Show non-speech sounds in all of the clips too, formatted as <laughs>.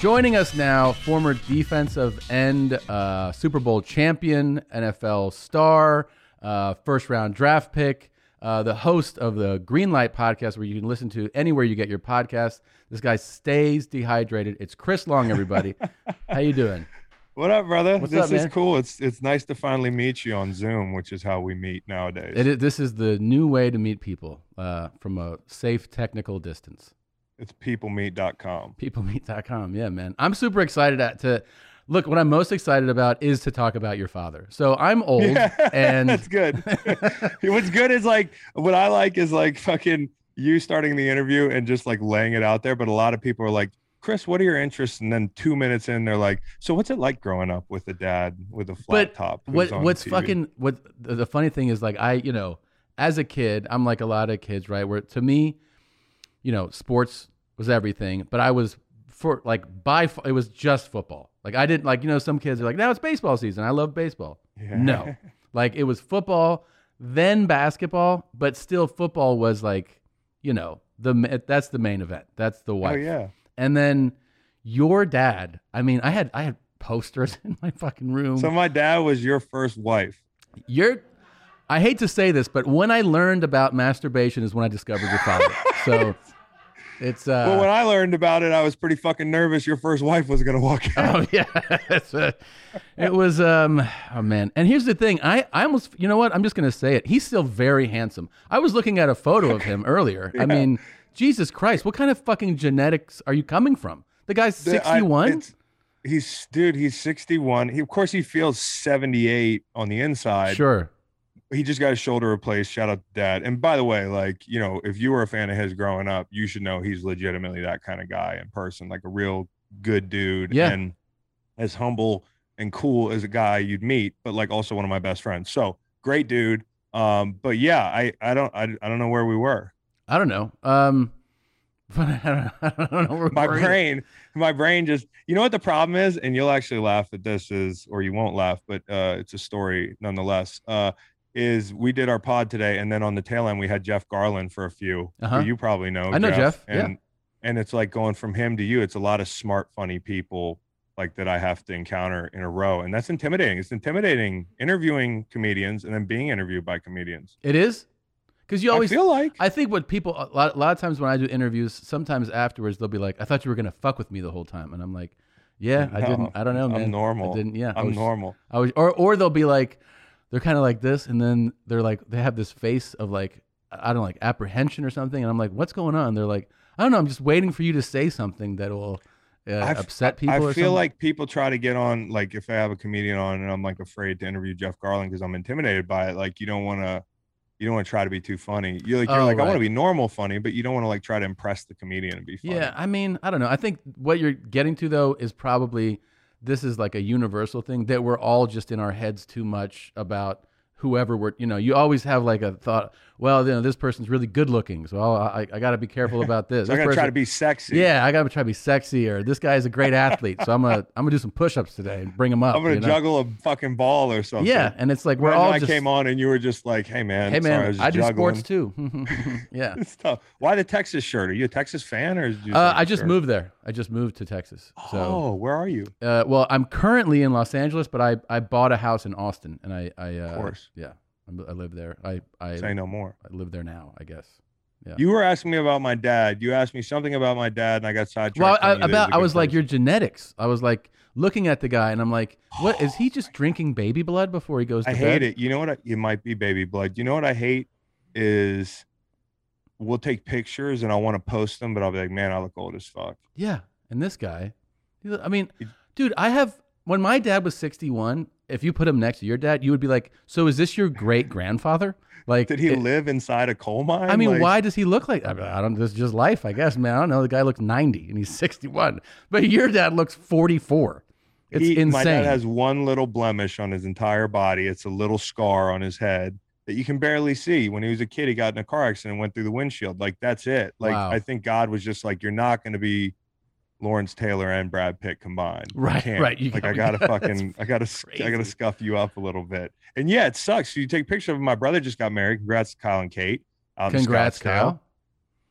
Joining us now, former defensive end, uh, Super Bowl champion, NFL star, uh, first round draft pick, uh, the host of the Greenlight podcast, where you can listen to anywhere you get your podcast. This guy stays dehydrated. It's Chris Long, everybody. <laughs> How you doing? What up, brother? What's this up, is cool. It's it's nice to finally meet you on Zoom, which is how we meet nowadays. It is, this is the new way to meet people uh, from a safe technical distance. It's peoplemeet.com. Peoplemeet.com. Yeah, man. I'm super excited at, to look. What I'm most excited about is to talk about your father. So I'm old, <laughs> and that's good. <laughs> What's good is like what I like is like fucking you starting the interview and just like laying it out there. But a lot of people are like, Chris, what are your interests? And then two minutes in, they're like, So what's it like growing up with a dad with a flat but top? what what's fucking what the the funny thing is like I you know as a kid I'm like a lot of kids right where to me you know sports was everything but I was for like by it was just football like I didn't like you know some kids are like now it's baseball season I love baseball Yeah. no <laughs> like it was football then basketball but still football was like you know the that's the main event that's the oh, wife. Oh yeah. and then your dad I mean I had I had posters <laughs> in my fucking room So my dad was your first wife. you're I hate to say this, but when I learned about masturbation is when I discovered your father. <laughs> so it's uh Well, when I learned about it, I was pretty fucking nervous. Your first wife was gonna walk <laughs> out. Oh yeah. It was um oh man. And here's the thing. I I almost you know what? I'm just to say it. He's still very handsome. I was looking at a photo of him <laughs> earlier. I mean, Jesus Christ, what kind of fucking genetics are you coming from? The guy's 61? he's dude. He's sixty one. He of course he feels seventy eight on the inside. Sure. He just got his shoulder replaced. Shout out to dad. And by the way, like you know, if you were a fan of his growing up, you should know he's legitimately that kind of guy in person, like a real good dude. Yeah. And as humble and cool as a guy you'd meet, but like also one of my best friends. So great dude. Um, but yeah, I I don't I, I don't know where we were. I don't know. Um <laughs> but I don't, I don't know. where my either. brain my brain just you know what the problem is and you'll actually laugh at this is or you won't laugh but uh it's a story nonetheless uh is we did our pod today and then on the tail end we had jeff garlin for a few who Uh-huh. you probably know I know Jeff, yeah. and and it's like going from him to you it's a lot of smart funny people like that i have to encounter in a row and that's intimidating it's intimidating interviewing comedians and then being interviewed by comedians It is? Cuz you always i feel like I think what people a lot, a lot of times when I do interviews, sometimes afterwards they'll be like, "I thought you were gonna fuck with me the whole time," and I'm like, "Yeah, I didn't. I don't know, I'm man. normal. I didn't. Yeah, I i'm was, normal I was, or or they'll be like, they're kind of like this, and then they're like, they have this face of like, I don't know, like apprehension or something, and I'm like, what's going on? They're like, I don't know. I'm just waiting for you to say something that will uh, I f- upset people. I feel something. like people try to get on, like if I have a comedian on and I'm like afraid to interview Jeff Garlin because I'm intimidated by it. Like you don't want to, you don't want to try to be too funny. You're like, you're Oh, like, I want to be normal funny, but you don't want to like try to impress the comedian and be funny. Yeah, I mean, I don't know. I think what you're getting to though is probably this is like a universal thing that we're all just in our heads too much about whoever we're. You know, you always have like a thought. Well, you know, this person's really good looking, so I'll, I I got to be careful about this. <laughs> So I gotta try to be sexy. Yeah, I got to try to be sexy, or this guy's a great athlete, so I'm gonna <laughs> I'm gonna do some push-ups today and bring him up. I'm gonna you know? juggle a fucking ball or something. Yeah, and it's like we're Imagine all I just. came on and you were just like, "Hey man, hey sorry, man, I, was I, do juggling." sports too. <laughs> yeah. It's tough. Why the Texas shirt? Are you a Texas fan or? Is it just Uh, I just shirt? moved there. I just moved to Texas. So Oh, where are you? Uh, well, I'm currently in Los Angeles, but I, I bought a house in Austin, and I I uh, course. Yeah I'm- I live there. I I, Say no more. I live there now. I guess. Yeah. You were asking me about my dad. You asked me something about my dad, and I got sidetracked. well, I, telling you that he's about I was like your genetics. I was like looking at the guy, and I'm like, what is he just drinking baby blood before he goes to I bed? hate it. You know what? I, it might be baby blood. You know what I hate is we'll take pictures and I want to post them, but I'll be like, man, I look old as fuck. Yeah, and this guy, I mean, dude, I have when my dad was 61. If you put him next to your dad, you would be like, so is this your great grandfather? Like, Did he it- live inside a coal mine? I mean, Like, why does he look like? I, mean, I don't. This is just life, I guess, man. I don't know. The guy looks ninety and he's sixty-one, but your dad looks forty-four. It's he- insane. My dad has one little blemish on his entire body. It's a little scar on his head that you can barely see. When he was a kid, he got in a car accident and went through the windshield. Like that's it. Like Wow. I think God was just like, you're not going to be Lawrence Taylor and Brad Pitt combined. Right, right. You like got- I gotta <laughs> fucking, I gotta, s- I crazy. gotta scuff you up a little bit. And yeah, it sucks. You take a picture of. My brother just got married. Congrats, Kyle and Kate. Congrats, Kyle.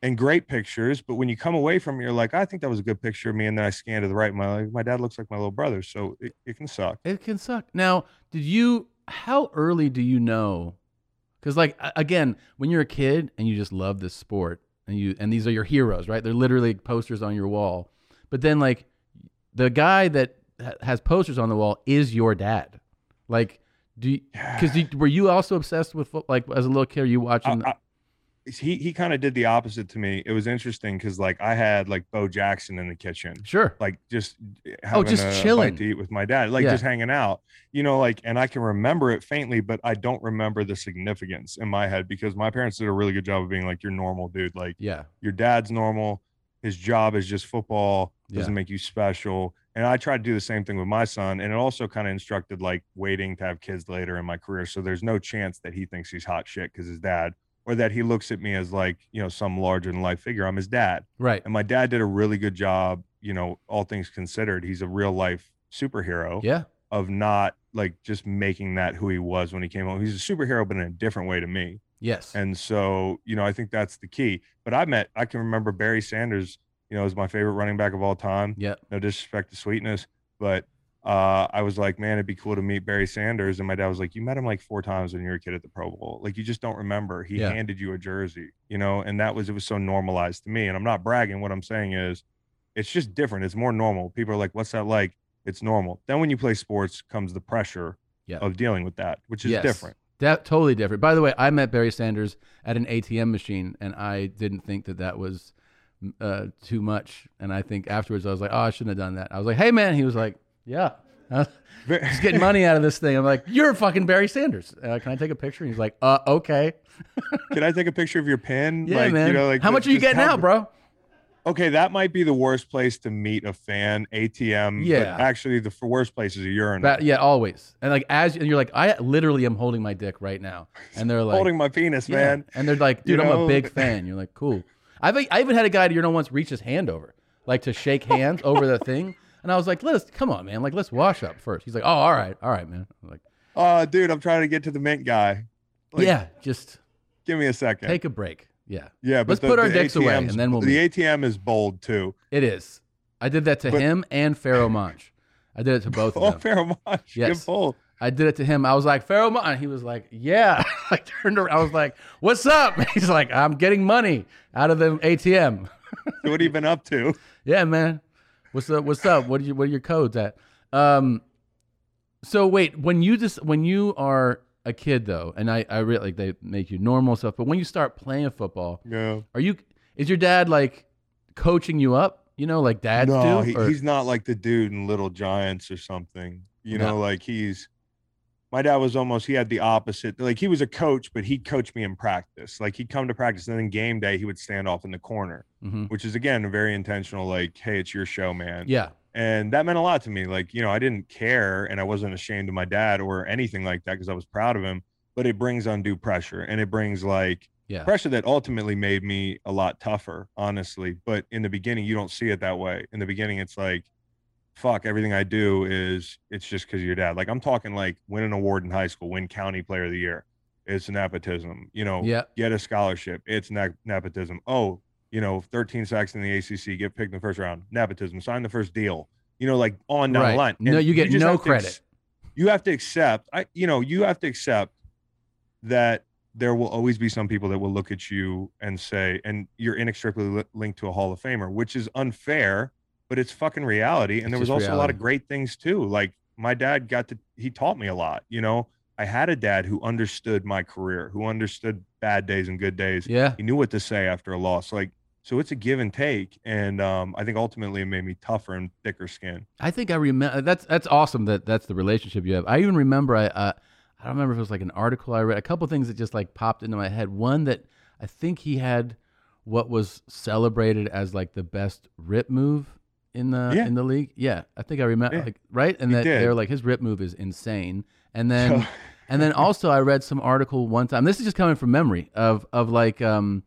and great pictures. But when you come away from it, you're like, I think that was a good picture of me. And then I scan to the right. My like, my dad looks like my little brother. So it, it can suck. It can suck. Now, did you? How early do you know? Because like again, when you're a kid and you just love this sport, and you and these are your heroes, right? They're literally posters on your wall. But then like the guy that ha- has posters on the wall is your dad. Like, do because were you also obsessed with like as a little kid? Are you watching? I- I- he he kind of did the opposite to me. It was interesting because like I had like Bo Jackson in the kitchen, sure. like just oh, having just chilling. to eat with my dad, like Yeah. just hanging out, you know, like and I can remember it faintly, but I don't remember the significance in my head because my parents did a really good job of being like, you're normal, dude. Like Yeah. your dad's normal. His job is just football. Doesn't Yeah. make you special. And I tried to do the same thing with my son. And it also kind of instructed like waiting to have kids later in my career. So there's no chance that he thinks he's hot shit because his dad, or that he looks at me as like, you know, some larger than life figure. I'm his dad. Right. And my dad did a really good job, you know, all things considered. He's a real life superhero Yeah. of not like just making that who he was when he came home. He's a superhero, but in a different way to me. Yes. And so, you know, I think that's the key. But I met, I can remember Barry Sanders, you know, is my favorite running back of all time. yeah. No disrespect to sweetness, but uh, I was like, man, it'd be cool to meet Barry Sanders. And my dad was like, you met him like four times when you were a kid at the Pro Bowl. Like, you just don't remember. He Yeah. handed you a jersey, you know, and that was, it was so normalized to me. And I'm not bragging. What I'm saying is, it's just different. It's more normal. People are like, what's that like? It's normal. Then when you play sports comes the pressure Yeah. of dealing with that, which is Yes. different. That totally different. By the way, I met Barry Sanders at an ATM machine, and I didn't think that that was uh, too much. And I think afterwards, I was like, "Oh, I shouldn't have done that." I was like, "Hey, man," he was like, "Yeah." <laughs> Uh, He's getting money out of this thing. I'm like, "You're fucking Barry Sanders. Uh, can I take a picture?" And He's like, "Uh, okay." <laughs> Can I take a picture of your pin? Yeah, like, man. You know, like How much are you getting out, bro? Okay, that might be the worst place to meet a fan. ATM. but Yeah. actually, the worst place is a urinal. But yeah, always. And like as and you're like, I literally am holding my dick right now, and they're like, Holding my penis, Yeah. man. And they're like, You dude, I'm a big fan. You're like, cool. I've I even had a guy at urinal once reach his hand over, like to shake hands over the thing. And I was like, let's come on, man. Like, let's wash up first. He's like, oh, all right, all right, man. I'm like, Oh, dude, I'm trying to get to the mint guy. Like, yeah, just Give me a second. take a break. Yeah, yeah, but let's the- put our dicks away, and then we'll The meet. ATM is bold too. it is. I did that to But- him and Pharoahe Monch. I did it to both <laughs> Oh, of them. fair much. Yes. Good pull. I did it to him. I was like, Pharoahe Monch. He was like, yeah. <laughs> I turned around. I was like, what's up? <laughs> He's like, I'm getting money out of the ATM. <laughs> What have you been up to? Yeah, man. What's up? What's up? What are you, what are your codes at? Um, so wait, when you just when you are a kid though, and I I really like they make you normal stuff, but when you start playing football, Yeah. are you is your dad like coaching you up? You know, like dads no, do. he, he's not like the dude in Little Giants or something. You No. know, like he's my dad was almost he had the opposite. Like he was a coach, but he'd coach me in practice. Like he'd come to practice and then game day he would stand off in the corner, Mhm. which is again a very intentional, like, hey, it's your show, man. yeah, And that meant a lot to me. Like, you know, I didn't care and I wasn't ashamed of my dad or anything like that because I was proud of him. But it brings undue pressure and it brings like yeah, pressure that ultimately made me a lot tougher, honestly. But in the beginning, you don't see it that way. In the beginning, it's like, fuck, everything I do is it's just because of your dad. Like I'm talking like win an award in high school, win county player of the year. It's nepotism. You know, yeah, get a scholarship. It's ne- nepotism. Oh, you know, 13 sacks in the ACC, get picked in the first round. Nepotism. Sign the first deal. You know, like on down Right. the line. No, you get just no to ex- credit. you have to accept. I, you know, you have to accept that there will always be some people that will look at you and say, and you're inextricably li- linked to a Hall of Famer, which is unfair, but it's fucking reality. And there was also a lot of great things too. Like my dad got to, he taught me a lot. You know, I had a dad who understood my career, who understood bad days and good days. yeah. He knew what to say after a loss. Like, so it's a give and take. And um, I think ultimately it made me tougher and thicker skin. I think I remember. That's that's awesome. That that's the relationship you have. I even remember. I uh, I don't remember if it was like an article I read. A couple things that just like popped into my head. One that I think he had what was celebrated as like the best rip move in the Yeah. in the league. Yeah, I think I remember. Yeah. Like right, and He that did. they're like his rip move is insane. And then <laughs> and then also I read some article one time. This is just coming from memory of of like um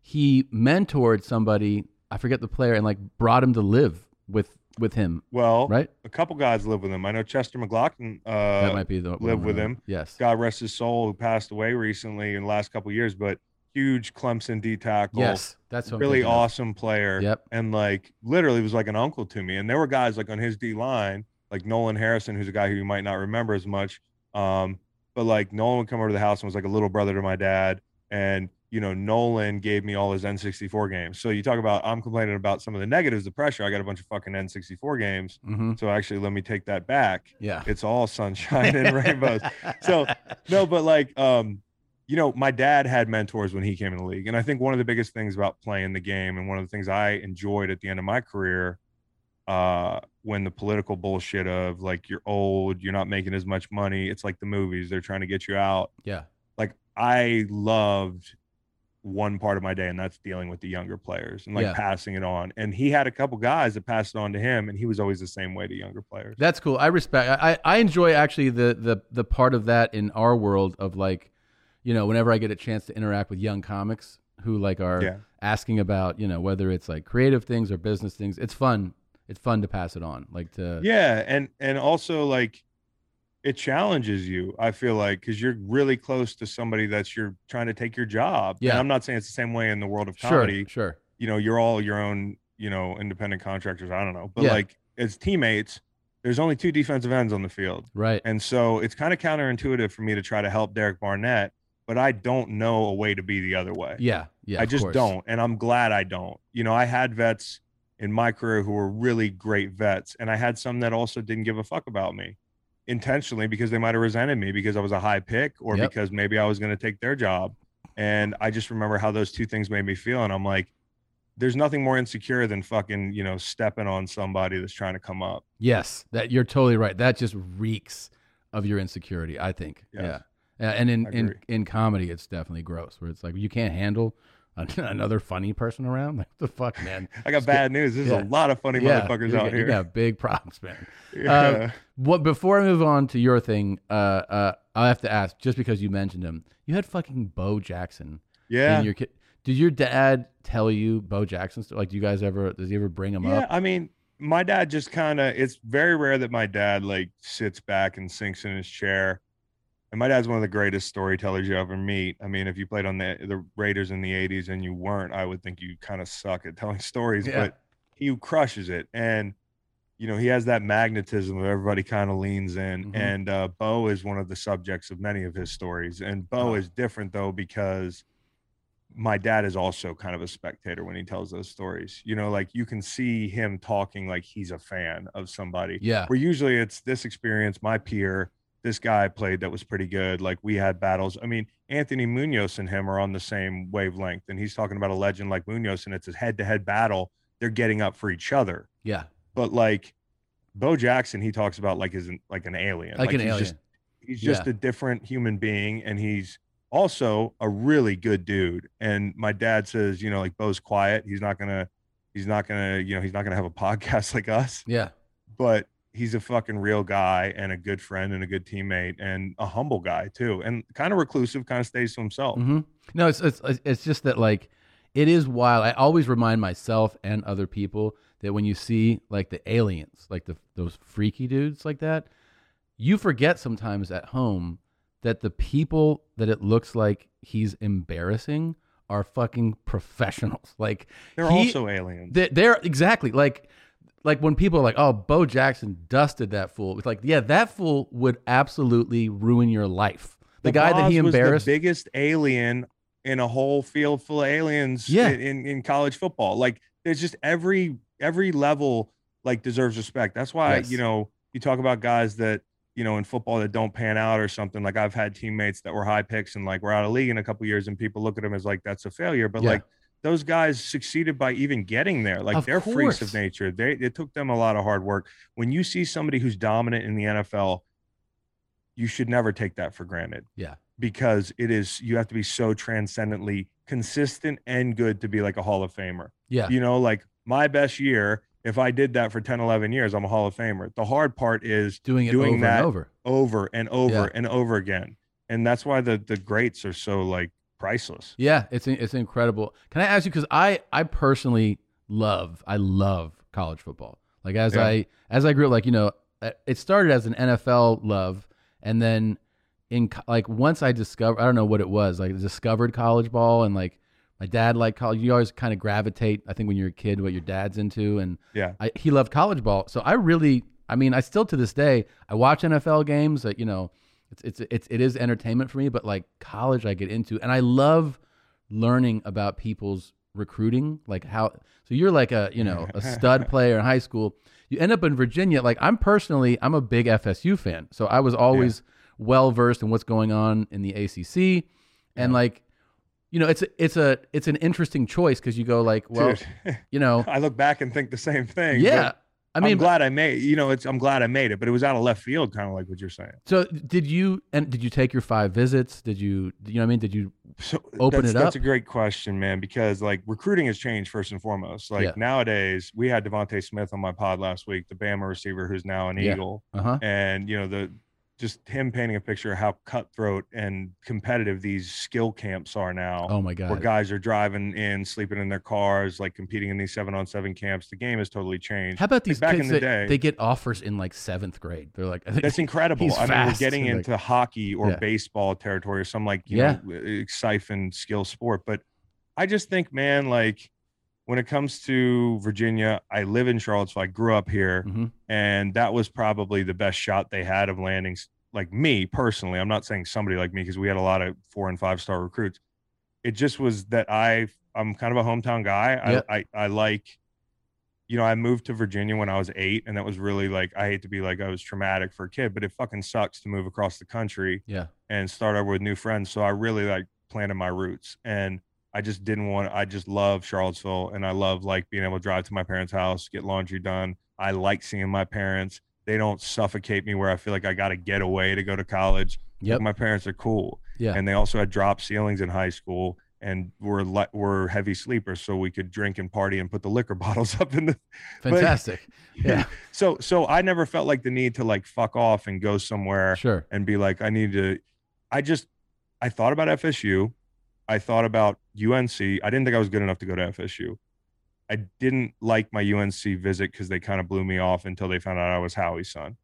he mentored somebody. I forget the player and like brought him to live with with him. well, Right. a couple guys live with him. I know Chester McGlockton uh, That might be the live with him. Yes. God rest his soul, who passed away recently in the last couple of years. But huge Clemson D tackle. Yes, that's really thinking of. awesome player. Yep. And like literally was like an uncle to me. And there were guys like on his D line, like Nolan Harrison, who's a guy who you might not remember as much. Um, but like Nolan would come over to the house and was like a little brother to my dad. And you know, Nolan gave me all his N64 games. So you talk about I'm complaining about some of the negatives, the pressure. I got a bunch of fucking N64 games. Mhm. So actually, let me take that back. Yeah. It's all sunshine and <laughs> rainbows. So no, but like um, you know, my dad had mentors when he came in the league. And I think one of the biggest things about playing the game and one of the things I enjoyed at the end of my career, uh, when the political bullshit of like you're old, you're not making as much money, it's like the movies, they're trying to get you out. yeah. Like I loved one part of my day, and that's dealing with the younger players and like Yeah. passing it on. And he had a couple guys that passed it on to him, and he was always the same way to younger players. That's cool. I respect. I, I I enjoy actually the the the part of that in our world of like, you know, whenever I get a chance to interact with young comics who like are Yeah. asking about, you know, whether it's like creative things or business things. It's fun. It's fun to pass it on. Like to yeah and and also like it challenges you i feel like because you're really close to somebody that's you're trying to take your job and Yeah. i'm not saying it's the same way in the world of sure comedy sure you know you're all your own you know independent contractors i don't know but Yeah. like as teammates there's only two defensive ends on the field right. and so it's kind of counterintuitive for me to try to help derek barnett but i don't know a way to be the other way Yeah. Yeah. I just don't. And I'm glad I don't. You know, I had vets in my career who were really great vets, and I had some that also didn't give a fuck about me intentionally because they might have resented me because I was a high pick or Yep. because maybe I was going to take their job. And I just remember how those two things made me feel. And I'm like, there's nothing more insecure than fucking, you know, stepping on somebody that's trying to come up. Yes, that you're totally right. That just reeks of your insecurity. I think. Yes. Yeah. Yeah, and in, in in comedy, it's definitely gross. Where it's like you can't handle <laughs> another funny person around. <laughs> Like the fuck, man. <laughs> I got Just get- bad news. There's yeah. a lot of funny Yeah, motherfuckers you out got- here. You got big problems, man. yeah. What before I move on to your thing, uh, uh, I have to ask, just because you mentioned him, you had fucking Bo Jackson yeah. in your kid. Did your dad tell you Bo Jackson? Like, do you guys ever? Does he ever bring him Yeah, up? I mean, my dad just kind of. It's very rare that my dad like sits back and sinks in his chair. And my dad's one of the greatest storytellers you ever meet. I mean, if you played on the the Raiders in the '80s and you weren't, I would think you kind of suck at <laughs> telling stories. Yeah. But he crushes it, and you know he has that magnetism of everybody kind of leans in. Mhm. And uh, Bo is one of the subjects of many of his stories. And Bo Oh. is different though because my dad is also kind of a spectator when he tells those stories. You know, like you can see him talking like he's a fan of somebody. Yeah. Where usually it's this experience, my peer, this guy played that was pretty good. Like we had battles. I mean, Anthony Munoz and him are on the same wavelength, and he's talking about a legend like Munoz, and it's a head-to-head battle. They're getting up for each other. Yeah. But like Bo Jackson, he talks about like is like an alien. Like, an he's alien. Just, he's just Yeah. a different human being, and he's also a really good dude. And my dad says, you know, like Bo's quiet. He's not gonna, he's not gonna, you know, he's not gonna have a <laughs> podcast like us. yeah. But he's a fucking real guy and a good friend and a good teammate and a humble guy too, and kind of reclusive, kind of stays to himself. hmm No, it's, it's it's just that like it is wild. I always remind myself and other people that when you see like the aliens, like the those freaky dudes like that, you forget sometimes at home that the people that it looks like he's embarrassing are fucking professionals. <laughs> Like They're he- also aliens. They're, they're exactly like like when people are like, "Oh, Bo Jackson dusted that fool." It's like, yeah, that fool would absolutely ruin your life. The, guy that he embarrassed. the biggest alien in a whole field full of aliens Yeah. in, in, in college football. Like there's just every every level like deserves respect. That's why, Yes. you know, you talk about guys that, you know, in football that don't pan out or something. Like I've had teammates that were high picks and like we're out of league in a couple years and people look at them as like that's a failure. But Yeah. like those guys succeeded by even getting there. Like Of they're freaks of nature. They it took them a lot of hard work. When you see somebody who's dominant in the NFL, you should never take that for granted yeah. because it is you have to be so transcendently consistent and good to be like a hall of famer Yeah. you know like my best year if i did that for 10 11 years i'm a hall of famer the hard part is doing it doing over that- and over. over and over Yeah. and over again and that's why the the greats are so like priceless Yeah, it's it's incredible. Can I ask you because I I personally love I love college football. Like as Yeah. I as I grew up, like you know, uh, it started as an NFL love, and then in like once I discovered, I don't know what it was, like discovered college ball and like my dad liked college. You always kind of gravitate, I think, when you're a kid, what your dad's into, and Yeah. I, he loved college ball. So I really, I mean, I still to this day, I watch NFL games. That you know, it's it's it's it is entertainment for me. But like college, I get into, and I love learning about people's recruiting, like how. So you're like a you know a stud <laughs> player in high school. You end up in Virginia. Like I'm personally, I'm a big FSU fan. So I was always well versed in what's going on in the ACC, and like. You know, it's a, it's a it's an interesting choice because you go like, well, Dude, you know, <laughs> I look back and think the same thing. yeah. I mean, I'm glad I made. You know, it's I'm glad I made it, but it was out of left field, kind of like what you're saying. So did you and did you take your five visits? Did you you know what I mean? Did you So Open it That's a great question, man. Because like recruiting has changed first and foremost. Like Yeah. nowadays, we had DeVonta Smith on my pod last week, the Bama receiver who's now an Yeah. Eagle, uh huh? and you know the just him painting a picture of how cutthroat and competitive these skill camps are now. Oh my god. Where guys are driving in, sleeping in their cars, like competing in these seven on seven camps. The game has totally changed. How about these back kids in the day- they get offers in like seventh grade? They're like, <laughs> That's incredible. He's I mean, fast we're getting like- into hockey or Yeah. baseball territory or some like you Yeah. know siphon skill sport. But I just think, man, like when it comes to Virginia, I live in Charlottesville. I grew up here, Mhm. and that was probably the best shot they had of landing. Like me personally, I'm not saying somebody like me because we had a lot of four and five star recruits. It just was that I I'm kind of a hometown guy. Yeah. I, I I like you know, I moved to Virginia when I was eight, and that was really like I hate to be like I was traumatic for a kid, but it fucking sucks to move across the country yeah, and start over with new friends. So I really like planted my roots, and I just didn't want. I just love Charlottesville, and I love like being able to drive to my parents' house, get laundry done. I like seeing my parents. They don't suffocate me where I feel like I got to get away to go to college. yep, My parents are cool, yeah, and they also had drop ceilings in high school. And were le- were heavy sleepers, so we could drink and party and put the liquor <laughs> bottles up in the <laughs> fantastic. Yeah, <laughs> so so I never felt like the need to like fuck off and go somewhere sure. and be like I need to I just I thought about FSU. I thought about UNC. I didn't think I was good enough to go to FSU. I didn't like my UNC visit because they kind of blew me off until they found out I was Howie's son.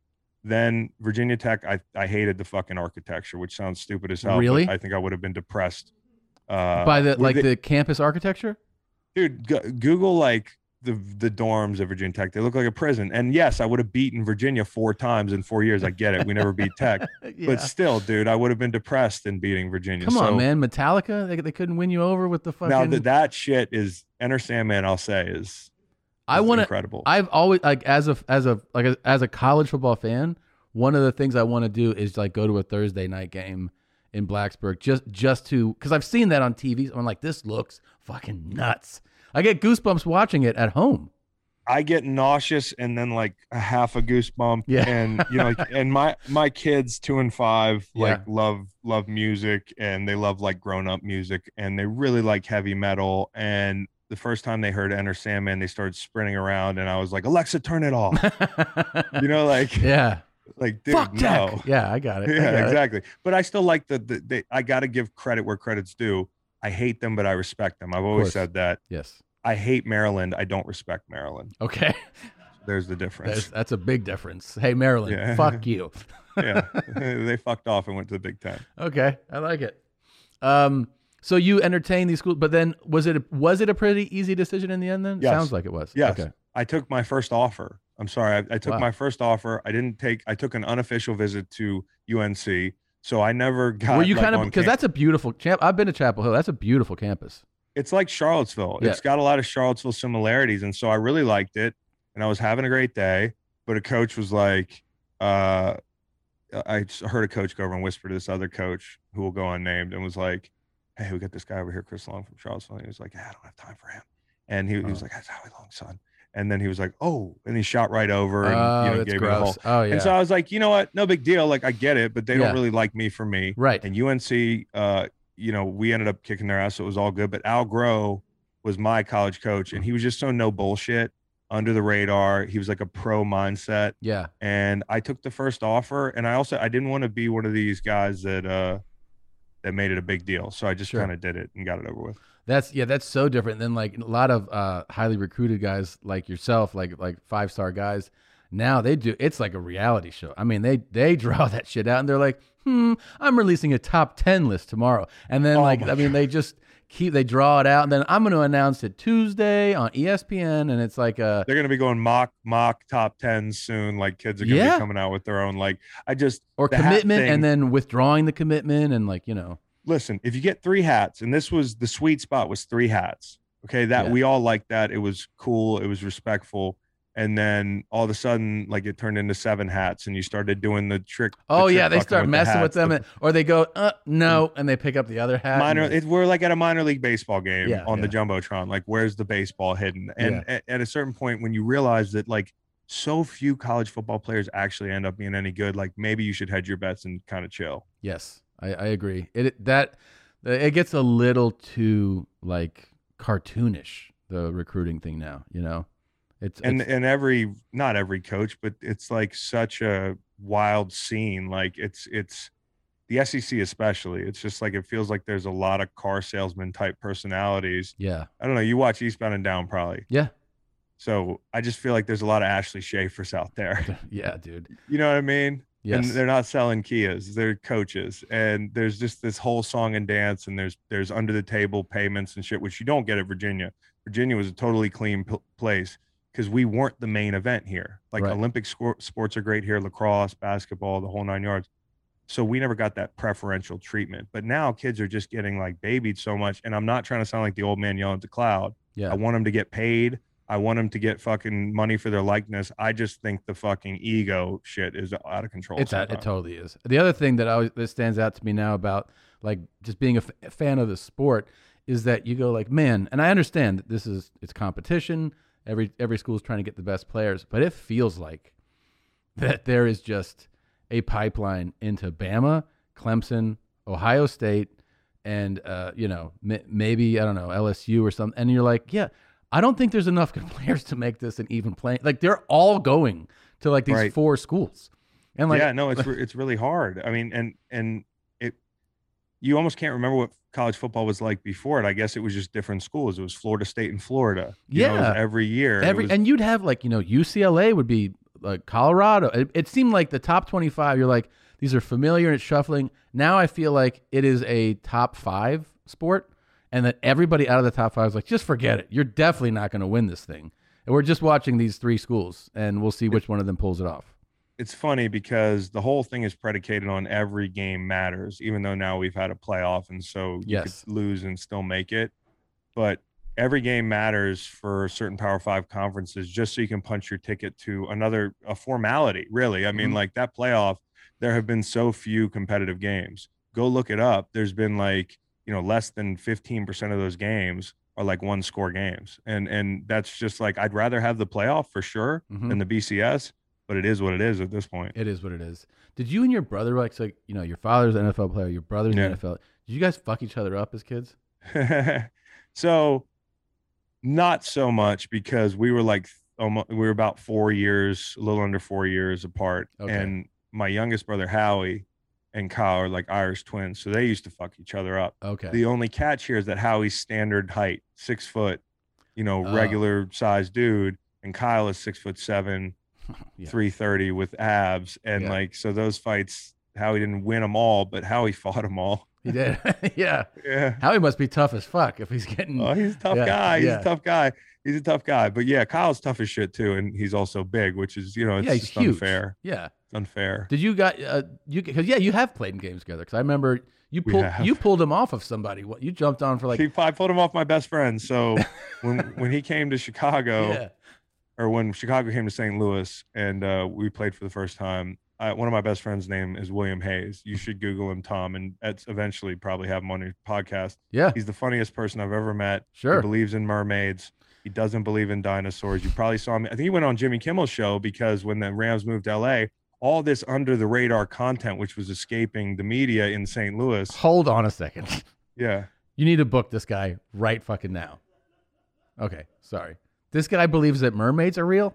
Then Virginia Tech, I, I hated the fucking architecture, which sounds stupid as hell. Really? I think I would have been depressed. Uh, By the like it- the campus architecture. dude go, google like the the dorms at virginia tech they look like a prison and yes i would have beaten virginia four times in four years i get it we never beat tech <laughs> yeah. but still dude i would have been depressed in beating virginia Come on, man. Metallica. They, they couldn't win you over with the fucking. now that that shit is enter sandman i'll say is I want incredible I've always like as a as a like a, as a college football fan, one of the things I want to do is like go to a Thursday night game in Blacksburg just just to because I've seen that on TV. I'm like, this looks fucking nuts. I get goosebumps watching it at home. i get nauseous and then like a half a goosebump Yeah. and you know like, and my my kids two and five like Yeah. love love music and they love like grown-up music and they really like heavy metal and the first time they heard enter sandman they started sprinting around and i was like alexa turn it off <laughs> you know like yeah. like dude Fuck no tech. Yeah, I got it. I got yeah it. exactly but i still like the, the they, i gotta give credit where credit's due i hate them but i respect them i've always said that Yes. i hate maryland i don't respect maryland Okay. there's the difference that's a big difference. Hey, Maryland, Yeah. fuck <laughs> you. yeah <laughs> <laughs> they fucked off and went to the big ten Okay, I like it. Um, so you entertain these schools, but then was it a, was it a pretty easy decision in the end? Then Yes. sounds like it was. Yes. Okay. I took my first offer. I'm sorry. I, I took Wow. my first offer. I didn't take. I took an unofficial visit to UNC, so I never <laughs> got. Were you like, kind of because that's a beautiful champ? I've been to Chapel Hill. That's a beautiful campus. It's like Charlottesville. Yeah. It's got a lot of Charlottesville similarities, and so I really liked it, and I was having a great day. But a coach was like, uh, I heard a coach go over and whisper to this other coach who will go unnamed, and was like, "Hey, we got this guy over here, Chris Long from Charlottesville." And he was like, yeah, "I don't have time for him," and he, he was like, "That's Howie Long's son." And then he was like, "Oh," and he shot right over and oh, you know gave me the whole gross. Oh yeah. And so I was like, you know what? No big deal. Like I get it, but they Yeah. don't really like me for me. right. And UNC, uh, you know, we ended up kicking their ass, so it was all good. But Al Groh was my college coach, and he was just so no bullshit, under the radar. He was like a pro mindset. Yeah. And I took the first offer, and I also I didn't want to be one of these guys that uh that made it a big deal. So I just Sure. kind of did it and got it over with. That's yeah, that's so different than like a lot of uh, highly recruited guys like yourself, like like five star guys. Now they do it's like a reality show. I mean, they they <laughs> draw that shit out and they're like, hmm, I'm releasing a top 10 list tomorrow. And then, Oh like, I mean, they just keep, they draw it out. And then I'm going to announce it Tuesday on ESPN. And it's like, a, They're gonna be going mock mock top tens soon. Like kids are gonna Yeah. be coming out with their own. Like I just or commitment thing- and then withdrawing the commitment. And like, you know, listen. If you get three hats, and this was the sweet spot was three hats. Okay, that Yeah. we all liked that. It was cool. It was respectful. And then all of a sudden, like it turned into seven hats, and you started doing the trick. the oh, trick yeah, they start the messing with them. and- or they go, uh, no. And they pick up the other hat. minor it, we're like at a minor league baseball game Yeah, on the yeah. jumbotron like where's the baseball hidden and at, at a certain point when you realize that like so few college football players actually end up being any good like maybe you should hedge your bets and kind of chill Yes, I, I agree. It it- that it gets a little too like cartoonish the recruiting thing now. You know, it's, and it's- and every not every coach but it's like such a wild scene. Like it's it's the SEC especially it's just like it feels like there's a lot of car salesman type personalities. Yeah, i don't know you watch eastbound and down probably. Yeah, so i just feel like there's a lot of ashley schaeffer's out there. <laughs> Yeah, dude. you know what i mean Yes, and they're not selling Kias, they're coaches. And there's just this whole song and dance, and there's there's under the table payments and shit, which you don't get at Virginia. Virginia was a totally clean p- place because we weren't the main event here. Like Right. Olympic sports are great here, lacrosse, basketball, the whole nine yards. So we never got that preferential treatment. But now kids are just getting like babied so much. And I'm not trying to sound like the old man yelling at the cloud. yeah, I want them to get paid. I want them to get fucking money for their likeness. I just think the fucking ego shit is out of control. it's that it totally is. The other thing that always that stands out to me now about like just being a f- fan of the sport is that you go like, man, and I understand that this is it's competition. Every every school is trying to get the best players, but it feels like that there is just a pipeline into Bama, Clemson, Ohio State, and uh, you know m- maybe I don't know LSU or something. And you're like, yeah, I don't think there's enough good <laughs> players to make this an even playing. Like they're all going to like these Right. four schools, and like yeah, no, it's <laughs> re- it's really hard. I mean, and and it you almost can't remember what college football was like before it. I guess it was just different schools. It was Florida State and Florida. You know, Yeah. every year. Every was- and you'd have like you know UCLA would be like Colorado. It, it seemed like the top twenty five. You're like these are familiar and it's shuffling. Now I feel like it is a top five sport, and that everybody out of the top five is like just forget it. You're definitely not going to win this thing. And we're just watching these three schools, and we'll see which one of them pulls it off. it's funny because the whole thing is predicated on every game matters, even though now we've had a playoff and so you Yes. could lose and still make it. But every game matters for certain Power Five conferences just so you can punch your ticket to another a formality, really. I mean, Mhm. like that playoff, there have been so few competitive games. Go look it up. There's been like, you know, less than 15% of those games are like one score games. And and that's just like I'd rather have the playoff for sure Mhm. than the BCS but it is what it is at this point. It is what it is. Did you and your brother like so you know your father's an NFL player, your brother's Yeah. an NFL? Did you guys fuck each other up as kids? <laughs> so not so much because we were like almost, we were about four years, a little under four years apart. Okay. And my youngest brother Howie and Kyle are like Irish twins, so they used to fuck each other up. Okay. The only catch here is that Howie's standard height, six foot, you know, Oh. regular sized dude, and Kyle is six foot seven, <laughs> Yeah. 330 with abs. And Yeah. like, so those fights, Howie didn't win them all, but Howie <laughs> fought them all. He did. <laughs> yeah. Yeah. Howie must be tough as fuck if he's getting. Oh, he's a tough Yeah, guy. He's yeah. a tough guy. He's a tough guy. But yeah, Kyle's tough as shit too, and he's also big, which is you know it's yeah, just huge. unfair. Yeah. It's unfair. Did you got uh, you because yeah you have played in games together because I remember you pulled you pulled him off of somebody. What you jumped on for like he, I pulled him off my best friend. So <laughs> when when he came to Chicago, yeah or when Chicago came to St. Louis, and uh, we played for the first time, I, one of my best friends' name is William Hayes. You should Google him, Tom, and that's eventually probably have him on your podcast. yeah He's the funniest person I've ever met. sure He believes in mermaids. He doesn't believe in dinosaurs. You probably saw him. I think he went on Jimmy Kimmel's show because when the Rams moved to LA, all this under the radar content, which was escaping the media in St. Louis. hold on a second Yeah. you need to book this guy right fucking now. Okay, sorry. This guy believes that mermaids are real.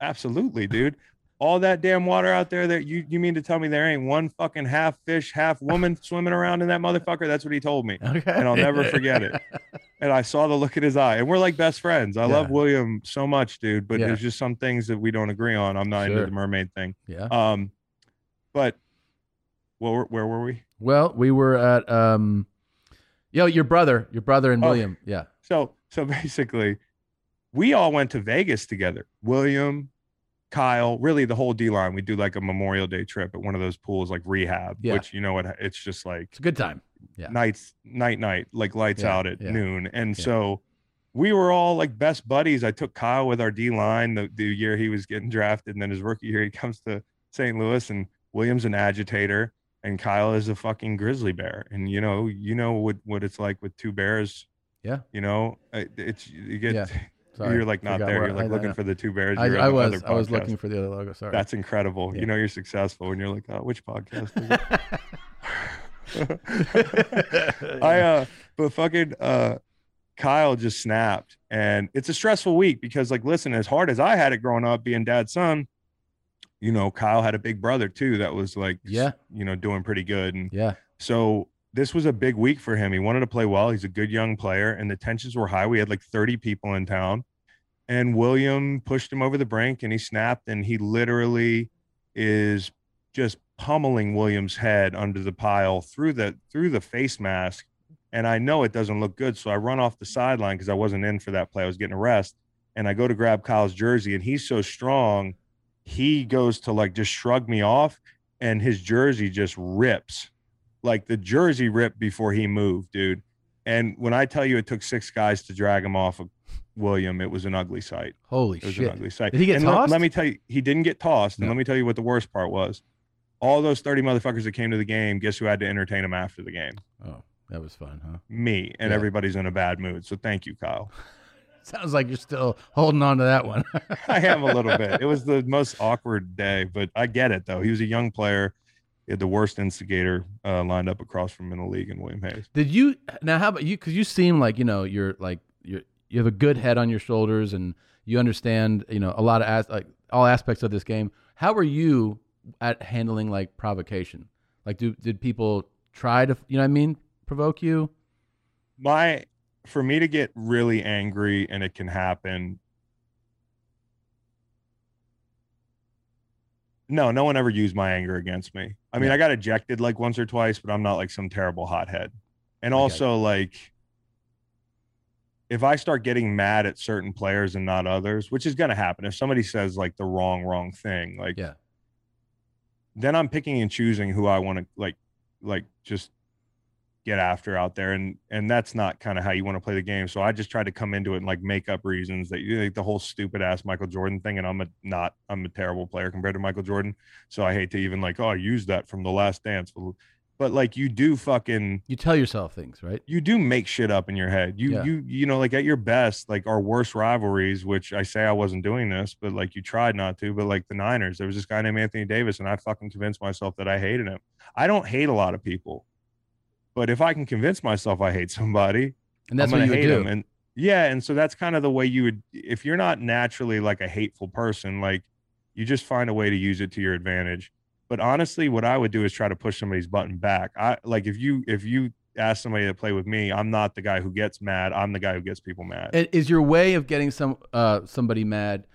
Absolutely, dude. All that damn water out there that you, you mean to tell me there ain't one fucking half fish, half woman <laughs> swimming around in that motherfucker? That's what he told me. Okay, And I'll never forget it. <laughs> And I saw the look in his eye. And we're like best friends. I love William so much, dude. But Yeah. there's just some things that we don't agree on. I'm not Sure. into the mermaid thing. yeah, Um, but Where, were- where were we? Well, we were at um, yo, your brother, your brother and Oh. William. Yeah. So so <laughs> basically, we all went to Vegas together. William, Kyle, really the whole D line. We do like a Memorial Day trip at one of those pools, like rehab, Yeah. which you know what it's just like It's a good time. Yeah. nights, night, night, like lights Yeah, out at yeah. noon. And so we were all like best buddies. I took Kyle with our D line the, the year he was getting drafted, and then his rookie year he <laughs> comes to St. Louis, and William's an agitator, and Kyle is a fucking grizzly bear. And you know, you know what what it's like with two bears. Yeah. You know, it's you get. <laughs> Sorry. you're like not there. where- You're like I- I looking know. for the two bears. I, I was. I was looking for the other logo. Sorry. That's incredible. Yeah. You know you're successful, and you're like, oh, which podcast? <laughs> I uh but fucking uh Kyle just snapped and it's a stressful week because like listen as hard as I had it growing up being dad's son you know Kyle had a big brother too that was like Yeah. you know doing pretty good and yeah. so this was a big week for him he wanted to play well he's a good young player and the tensions were high we had like 30 people in town and William pushed him over the brink and he snapped and he literally is just pummeling William's head under the pile through the through the face mask. And I know it doesn't look good so I run off the sideline because I wasn't in for that play. I was getting a rest and I go to grab Kyle's jersey and he's so strong he goes to like just shrug me off and his jersey just rips. Like the jersey ripped before he moved dude. And when I tell you it took six guys to drag him off of William it was an ugly sight Holy it was shit. an ugly sight. Did he get and let- tossed? Let, me tell you, he didn't get tossed. And No. let me tell you what the worst part was. All those 30 motherfuckers that came to the game, guess who had to entertain them after the game? Oh, that was fun, huh? Me. And Yeah. everybody's in a bad mood. So thank you, Kyle. <laughs> Sounds like you're still holding on to that one. <laughs> I am a little bit. <laughs> It was the most awkward day, but I get it though. He was a young player. He had the worst instigator uh, lined up across from in the league in William Hayes. Did you now? How about you? Because you seem like you know you're like you're you have a good head on your shoulders and you understand you know a lot of as, like all aspects of this game. How are you at handling like provocation? Like, do did people try to you know what I mean provoke you? my for me to get really angry and it can happen no no one ever used my anger against me i mean Yeah. i got ejected like once or twice but i'm not like some terrible hothead and also like if i start getting mad at certain players and not others which is going to happen if somebody says like the wrong wrong thing like Yeah. then i'm picking and choosing who i want to like like just get after out there and and that's not kind of how you want to play the game so i just tried to come into it and like make up reasons that you like the whole stupid ass michael jordan thing and i'm a not i'm a terrible player compared to michael jordan so i hate to even like oh i use that from the last dance but like you do fucking You tell yourself things, right? you do make shit up in your head. You Yeah. you you know like at your best, like our worst rivalries, which I say I wasn't doing this, but like you tried not to, but like the Niners, there was this guy named Anthony Davis, and I fucking convinced myself that I hated him. I don't hate a lot of people, but if I can convince myself I hate somebody, And that's I'm what you hate do. And yeah, and so that's kind of the way you would if you're not naturally like a hateful person, like you just find a way to use it to your advantage. But honestly, what I would do is try to push somebody's button back. I like if you if you ask somebody to play with me, I'm not the guy who gets mad. I'm the guy who gets people mad. Is your way of getting some uh, somebody mad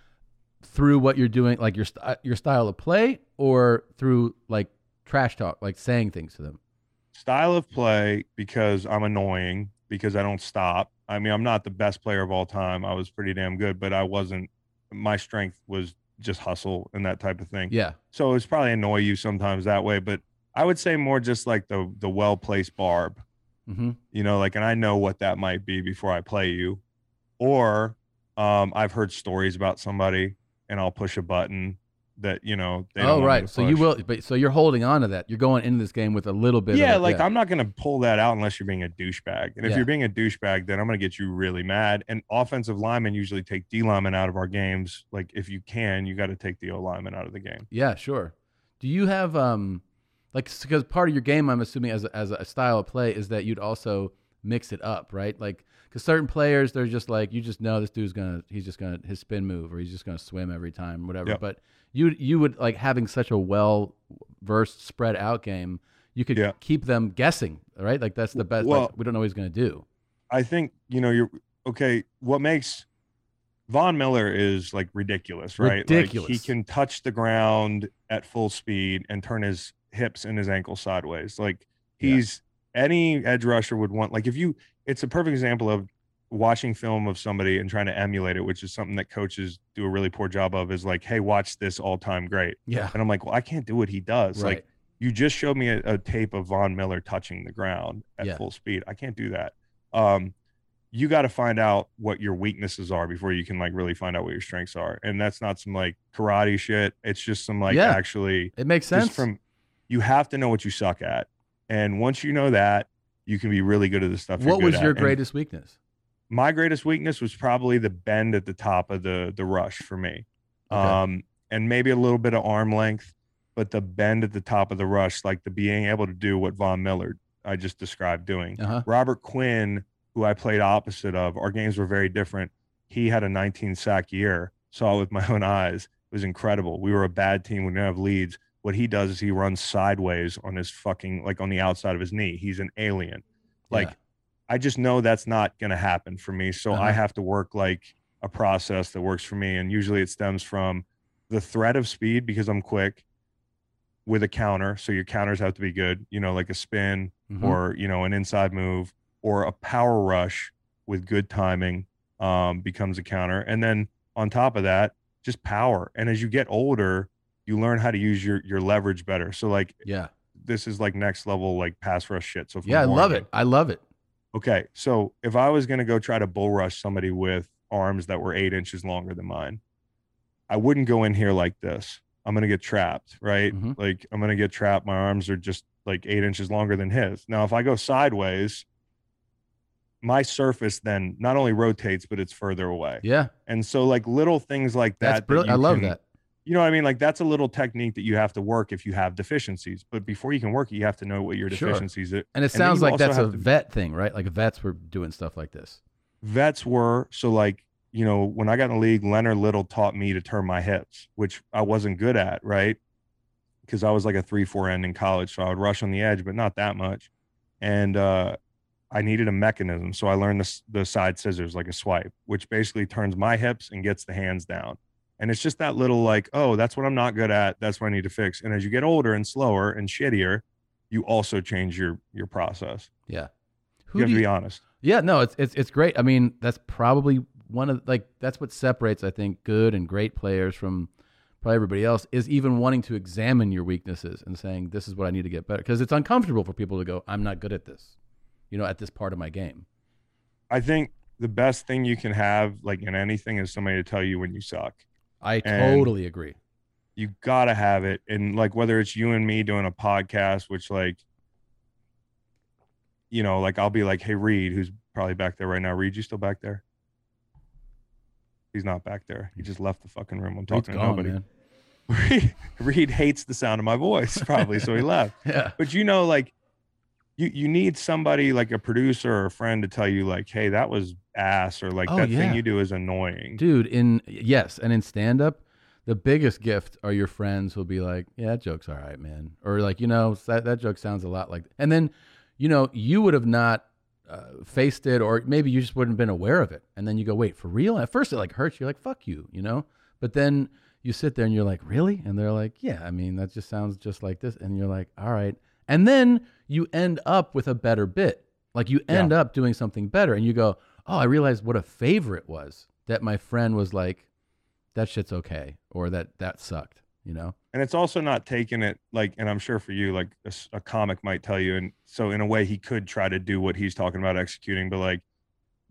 through what you're doing, like your st- your style of play, or through like trash talk, like saying things to them? Style of play because I'm annoying because I don't stop. I mean, I'm not the best player of all time. I was pretty damn good, but I wasn't. My strength was just hustle and that type of thing. Yeah, so it's probably annoy you sometimes that way but i would say more just like the the well placed barb. Hmm you know like and i know what that might be before i play you. Or um i've heard stories about somebody and i'll push a button that you know Oh, right. So you will, but so you're holding on to that. You're going into this game with a little bit. yeah like i'm not going to pull that out unless you're being a douchebag and if Yeah. you're being a douchebag then i'm going to get you really mad and offensive linemen usually take d linemen out of our games like if you can you got to take the o lineman out of the game Yeah, sure. Do you have um, like because part of your game, I'm assuming as a, as a style of play is that you'd also mix it up, right? Like because certain players, they're just like you just know this dude's gonna he's just gonna his spin move or he's just gonna swim every time, whatever. Yep. But you you would like having such a well versed spread out game, you could Yeah. keep them guessing, right? Like that's the best. Well- like, we don't know what he's gonna do. I think you know you're okay. What makes Von Miller is like ridiculous, right? Like, Ridiculous. he can touch the ground at full speed and turn his hips and his ankles sideways. Like Yeah. he's any edge rusher would want. Like if you, it's a perfect example of watching film of somebody and trying to emulate it, which is something that coaches do a really poor job of. Is like, hey, watch this all time great, Yeah. and I'm like, well, I can't do what he does. Right. Like you just showed me a, a tape of Von Miller touching the ground at Yeah. full speed. I can't do that. Um, you got to find out what your weaknesses are before you can like really find out what your strengths are. And that's not some like karate shit. It's just some like Yeah. actually it makes sense. from you have to know what you suck at. And once you know that, you can be really good at the stuff. what was at. your And greatest weakness? My greatest weakness was probably the bend at the top of the the rush for me. Okay. Um, and maybe a little bit of arm length, but the bend at the top of the rush, like the being able to do what Von Miller I just described doing. Uh huh. Robert Quinn, who I played opposite of, our games were very different. He had a 19 sack year, saw it with my <laughs> own eyes. It was incredible. We were a bad team. We didn't have leads. What he does is he runs sideways on his fucking like on the outside of his knee. He's an alien. Like Yeah. I just know that's not going to happen for me. So I Uh-huh. have to work like a process that works for me. And usually it stems from the threat of speed because I'm quick with a counter. So your counters have to be good, you know, like a spin Mhm. or, you know, an inside move or a power rush with good timing um, becomes a counter. And then on top of that, just power. And as you get older, you learn how to use your your leverage better. So like yeah. this is like next level like pass rush shit. So Yeah. I love it. I love it. Okay, so if I was gonna go try to bull rush somebody with arms that were eight inches longer than mine, I wouldn't go in here like this. I'm gonna get trapped, right? Mhm. Like I'm gonna get trapped. My arms are just like eight inches longer than his. Now, if I go sideways, my surface then not only rotates, but it's further away. Yeah. And so, like little things like That's that. that. I love can- that. You know what I mean? Like that's a little technique that you have to work if you have deficiencies. But before you can work it, you have to know what your Sure. deficiencies are. And it sounds you like that's a to- vet thing, right? Like vets were doing stuff like this. vets were so like you know when i got in the league leonard little taught me to turn my hips which i wasn't good at right because i was like a 3-4 end in college so i would rush on the edge but not that much and uh i needed a mechanism so i learned the, the side scissors like a swipe which basically turns my hips and gets the hands down and it's just that little like oh that's what i'm not good at that's what i need to fix and as you get older and slower and shittier you also change your your process Yeah. Who you have to you, be honest Yeah, no, it's it's it's great. I mean, that's probably one of like that's what separates I think good and great players from probably everybody else is even wanting to examine your weaknesses and saying this is what I need to get better because it's uncomfortable for people to go I'm not good at this. You know, at this part of my game. I think the best thing you can have, like in anything, is somebody to tell you when you suck. I And- totally agree. You gotta have it, and like whether it's you and me doing a podcast, which like, you know, like I'll be like, "Hey, Reed, who's probably back there right now? Reed, you still back there?" He's not back there. He just left the fucking room. I'm Reed's talking to gone, nobody. man. <laughs> Reed, Reed hates the sound of my voice, probably, so he left. <laughs> Yeah. But you know, like you you need somebody like a producer or a friend to tell you, like, hey, that was ass, or like Oh, that yeah. thing you do is annoying. Dude, in yes, and in stand up, the biggest gift are your friends who'll be like, "Yeah, that joke's all right, man," or like, you know, that that joke sounds a lot like, and then, you know, you would have not uh, faced it, or maybe you just wouldn't have been aware of it, and then you go, "Wait, for real?" At first, it like hurts. You're like, "Fuck you," you know, but then you sit there and you're like, "Really?" And they're like, "Yeah, I mean, that just sounds just like this," and you're like, "All right," and then you end up with a better bit. Like you end up doing something better, and you go, "Oh, I realized what a favor it was that my friend was like." that shit's okay or that that sucked you know and it's also not taking it like and i'm sure for you like a comic might tell you and so in a way he could try to do what he's talking about executing but like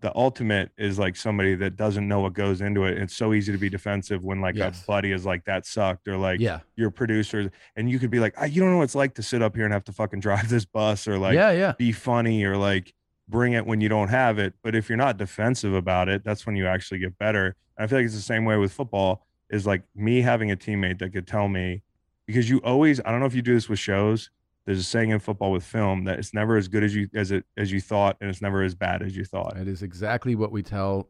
the ultimate is like somebody that doesn't know what goes into it it's so easy to be defensive when like Yes. a buddy is like that sucked or like yeah your producer and you could be like "Ah, you don't know what it's like to sit up here and have to fucking <laughs> drive this bus or like yeah yeah be funny or like bring it when you don't have it. But if you're not defensive about it, that's when you actually get better. And I feel like it's the same way with football is like me having a teammate that could tell me because you always, I don't know if you do this with shows. There's a saying in football with film that it's never as good as you as it as you thought, and it's never as bad as you thought. it is exactly what we tell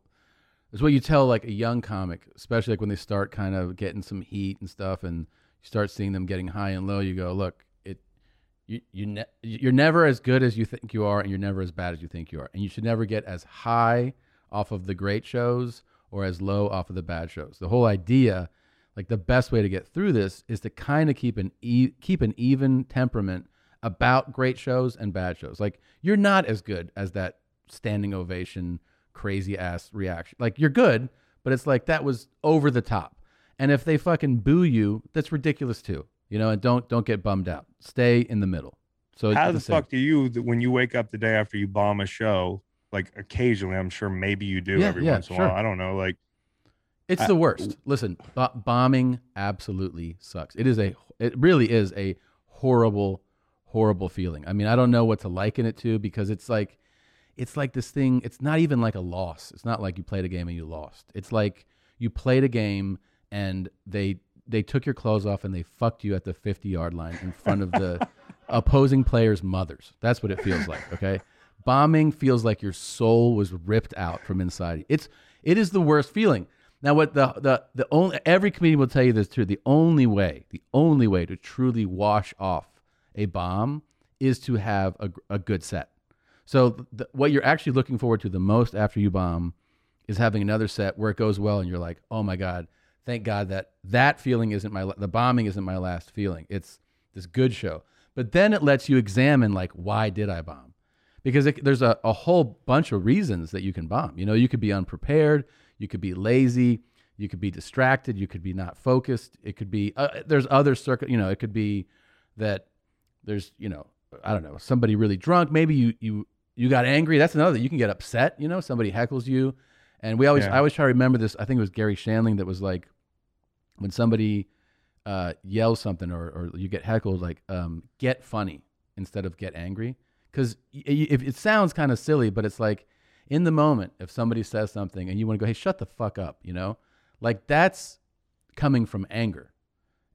it's what you tell like a young comic especially like when they start kind of getting some heat and stuff and you start seeing them getting high and low you go look it you you ne- you're never as good as you think you are and you're never as bad as you think you are and you should never get as high off of the great shows or as low off of the bad shows the whole idea like the best way to get through this is to kind of keep an e- keep an even temperament about great shows and bad shows. Like you're not as good as that standing ovation crazy ass reaction. Like you're good, but it's like that was over the top. And if they fucking boo you, that's ridiculous too. You know, and don't don't get bummed out. Stay in the middle. So How it's the fuck do you when you wake up the day after you bomb a show? Like occasionally, I'm sure maybe you do Yeah, every yeah, once in a sure. while. I don't know. Like It's I- the worst. Listen, bo- bombing absolutely sucks. It is a it really is a horrible horrible feeling. I mean, I don't know what to liken it to because it's like it's like this thing, it's not even like a loss. It's not like you played a game and you lost. It's like you played a game and they they took your clothes off and they fucked you at the 50-yard line in front of the <laughs> opposing players' mothers. That's what it feels like, okay? Bombing feels like your soul was ripped out from inside. It's it is the worst feeling. Now, what the the the only every comedian will tell you this too. The only way, the only way to truly wash off a bomb is to have a, a good set. So the, what you're actually looking forward to the most after you bomb is having another set where it goes well, and you're like, oh my god, thank God that that feeling isn't my the bombing isn't my last feeling. It's this good show. But then it lets you examine like why did I bomb? because it, there's a, a whole bunch of reasons that you can bomb. You know, you could be unprepared, you could be lazy, you could be distracted, you could be not focused. It could be uh, there's other circuit. You know, it could be that there's you know I don't know somebody really drunk. Maybe you you you got angry. That's another. You can get upset. You know, somebody heckles you, and we always Yeah. I always try to remember this. I think it was Garry Shandling that was like when somebody uh, yells something or, or you get heckled, like um, get funny instead of get angry. Because if it sounds kind of silly, but it's like in the moment, if somebody says something and you want to go, hey, shut the fuck up, you know, like that's coming from anger,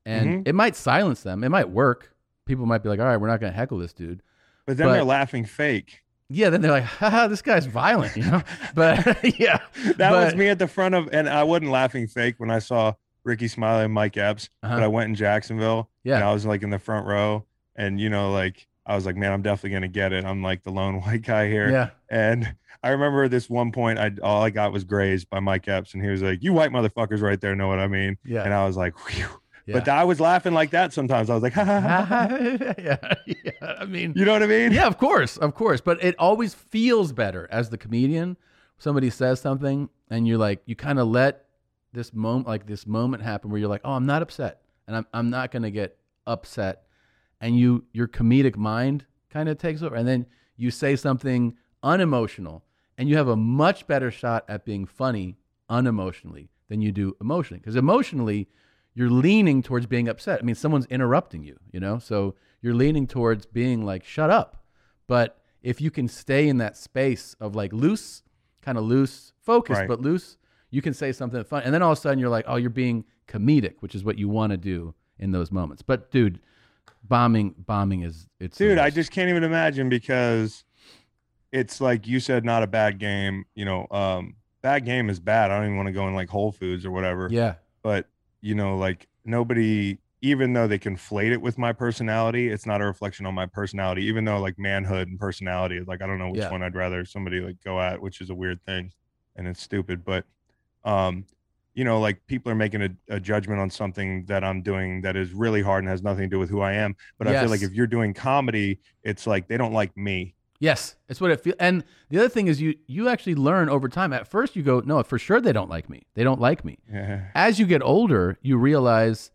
and Mhm. it might silence them. It might work. People might be like, all right, we're not going to heckle this dude. but then But- they're laughing fake. Yeah, then they're like, haha, this guy's violent, you know. <laughs> But <laughs> yeah, That was me at the front of, and I wasn't laughing fake when I saw Rickey Smiley and Mike Epps, Uh-huh. but I went in Jacksonville Yeah. and I was like in the front row, and you know, like I was like, man, I'm definitely gonna get it. I'm like the lone <laughs> white guy here, yeah, and I remember this one point, I all I got was grazed by Mike Epps, and he was like, "You white motherfuckers, right there, know what I mean?" yeah. And I was like, Whew. yeah. but I was laughing like that sometimes. I was like, ha, ha, ha, <laughs> yeah, yeah. I mean, you know what I mean? yeah, of course, of course. But it always feels better as the comedian. Somebody says something, and you're like, you kind of let this moment, like this moment, happen where you're like, oh, I'm not upset, and I'm I'm not gonna get upset, and you your comedic mind kind of takes over, and then you say something unemotional, and you have a much better shot at being funny unemotionally than you do emotionally, because emotionally you're leaning towards being upset. I mean, someone's interrupting you, you know? So you're leaning towards being like, shut up. But if you can stay in that space of like loose, kind of loose focus, Right. but loose, you can say something fun. And then all of a sudden you're like, oh, you're being comedic, which is what you want to do in those moments. But dude, bombing, bombing is, it's, dude i just can't even imagine because it's like you said not a bad game you know um bad game is bad. I don't even want to go in like whole foods or whatever. Yeah, but you know like nobody even though they conflate it with my personality it's not a reflection on my personality even though like manhood and personality like i don't know which Yeah. one i'd rather somebody like go at which is a weird thing and it's stupid. But um you know like people are making a, a judgment on something that i'm doing that is really hard and has nothing to do with who i am but i feel like if you're doing comedy it's like they don't like me Yes, it's what it feels. And the other thing is, you you actually learn over time. At first, you go, no, for sure they don't like me. They don't like me. As you get older, you realize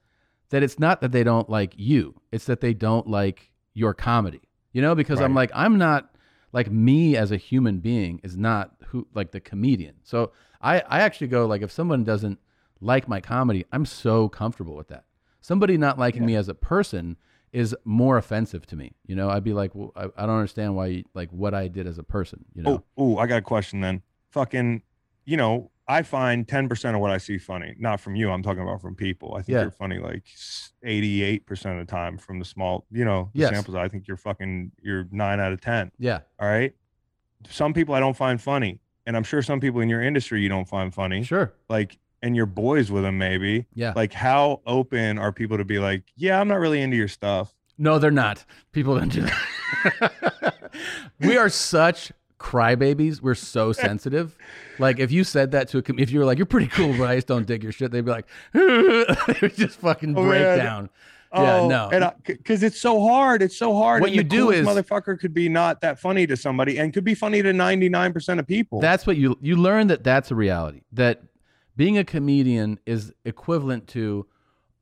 that it's not that they don't like you; it's that they don't like your comedy. You know, because I'm like, I'm not like me as a human being is not who like the comedian. So I I actually go like, if someone doesn't like my comedy, I'm so comfortable with that. Somebody not liking Yeah. me as a person is more offensive to me. You know, I'd be like, well, I, I don't understand why, you, like, what I did as a person. You know, oh i got a question then fucking you know i find 10% of what i see funny not from you i'm talking about from people i think Yeah. you're funny like 88% of the time from the small you know the Yes. samples i think you're fucking you're 9 out of 10 yeah, all right some people i don't find funny and i'm sure some people in your industry you don't find funny sure, like and you're boys with them maybe yeah. like how open are people to be like yeah i'm not really into your stuff No, they're not. People don't do that. <laughs> we are such crybabies. We're so <laughs> sensitive. like if you said that to a, com- if you were like, "You're pretty cool, but I just don't dig your shit," they'd be like, <laughs> they would just fucking Oh, break man. down. Yeah, Oh, no. and because it's so hard, it's so hard. What and you do is- motherfucker could be not that funny to somebody, and could be funny to ninety nine percent of people. That's what you you learn that that's a reality. That being a comedian is equivalent to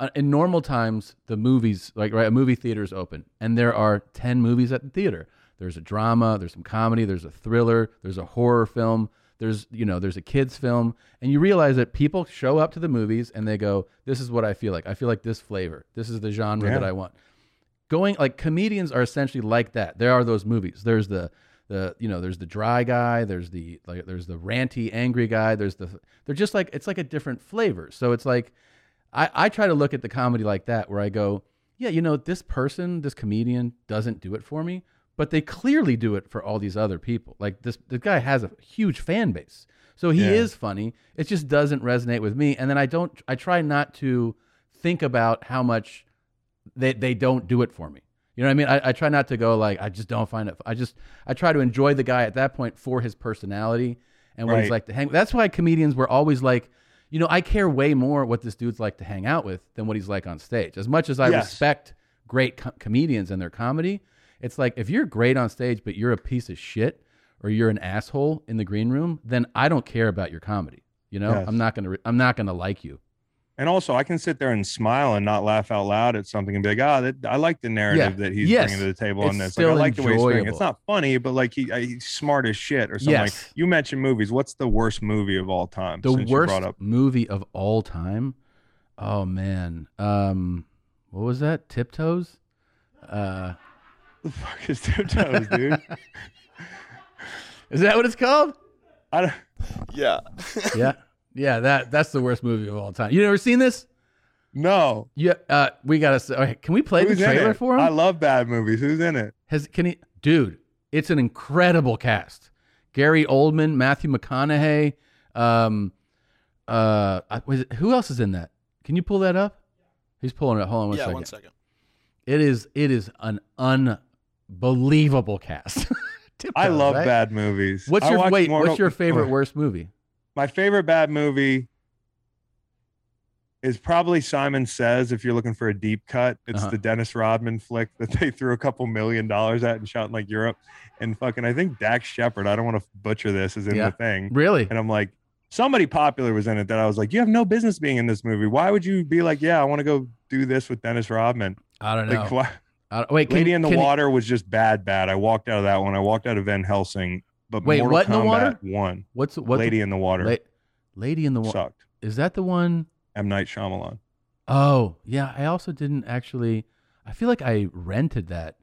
uh, in normal times the movies like right a movie theater is open and there are 10 movies at the theater. There's a drama, there's some comedy, there's a thriller, there's a horror film, there's you know, there's a kids film and you realize that people show up to the movies and they go this is what I feel like. I feel like this flavor. This is the genre Yeah. that I want going like comedians are essentially like that. There are those movies. There's the the you know there's the dry guy. There's the like there's the ranty angry guy. There's the they're just like it's like a different flavor. So it's like I I try to look at the comedy like that where I go yeah you know this person this comedian doesn't do it for me but they clearly do it for all these other people. Like this the guy has a huge fan base. So he Yeah. is funny. It just doesn't resonate with me. And then I don't I try not to think about how much they they don't do it for me. You know what I mean? I, I try not to go like I just don't find it. I just I try to enjoy the guy at that point for his personality and what he's like to hang. That's why comedians were always like, you know, I care way more what this dude's like to hang out with than what he's like on stage. As much as I Yes. respect great co- comedians and their comedy, it's like if you're great on stage but you're a piece of shit or you're an asshole in the green room, then I don't care about your comedy. You know, Yes. I'm not gonna re- I'm not gonna like you. and also, I can sit there and smile and not laugh out loud at something and be like, "Ah, that, I like the narrative Yeah. that he's Yes. bringing to the table It's on this. Like, I like the way he's doing. it. It's not funny, but like he, uh, he's smart as shit or something. Yes. Like you mentioned movies. What's the worst movie of all time? the worst brought up movie of all time. Oh man, um, what was that? Tiptoes. Uh, the fuck is Tiptoes, dude? is that what it's called? I don't. Yeah. <laughs> yeah, yeah. That that's the worst movie of all time. You never seen this? No. Yeah. Uh, we gotta. Okay, can we play Who's the trailer for him? I love bad movies. Who's in it? Has can he? Dude, it's an incredible cast. Gary Oldman, Matthew McConaughey. Um, uh, was it, who else is in that? Can you pull that up? He's pulling it. Hold on one yeah, second. one second. It is it is an unbelievable cast. <laughs> I love right? bad movies. What's I your wait? Mortal- What's your favorite worst movie? My favorite bad movie is probably Simon Sez. If you're looking for a deep cut, it's Uh-huh. the Dennis Rodman flick that they threw a couple million dollars at and shot in like Europe. And fucking, I think Dax Shepard. I don't want to butcher this. Is in Yeah. the thing, Really? and I'm like, somebody popular was in it that I was like, you have no business being in this movie. Why would you be like, yeah, I want to go do this with Dennis Rodman? I don't know. Like, why? Don't- wait, can, Lady in the can- Water was just bad, bad. I walked out of that one. I walked out of Van Helsing. But Wait, Mortal what in the water? Kombat One. What's what? Lady in the Water La- Lady in the Water. sucked. Is that the one? M Night Shyamalan. Oh, yeah. I also didn't actually. I feel like I rented that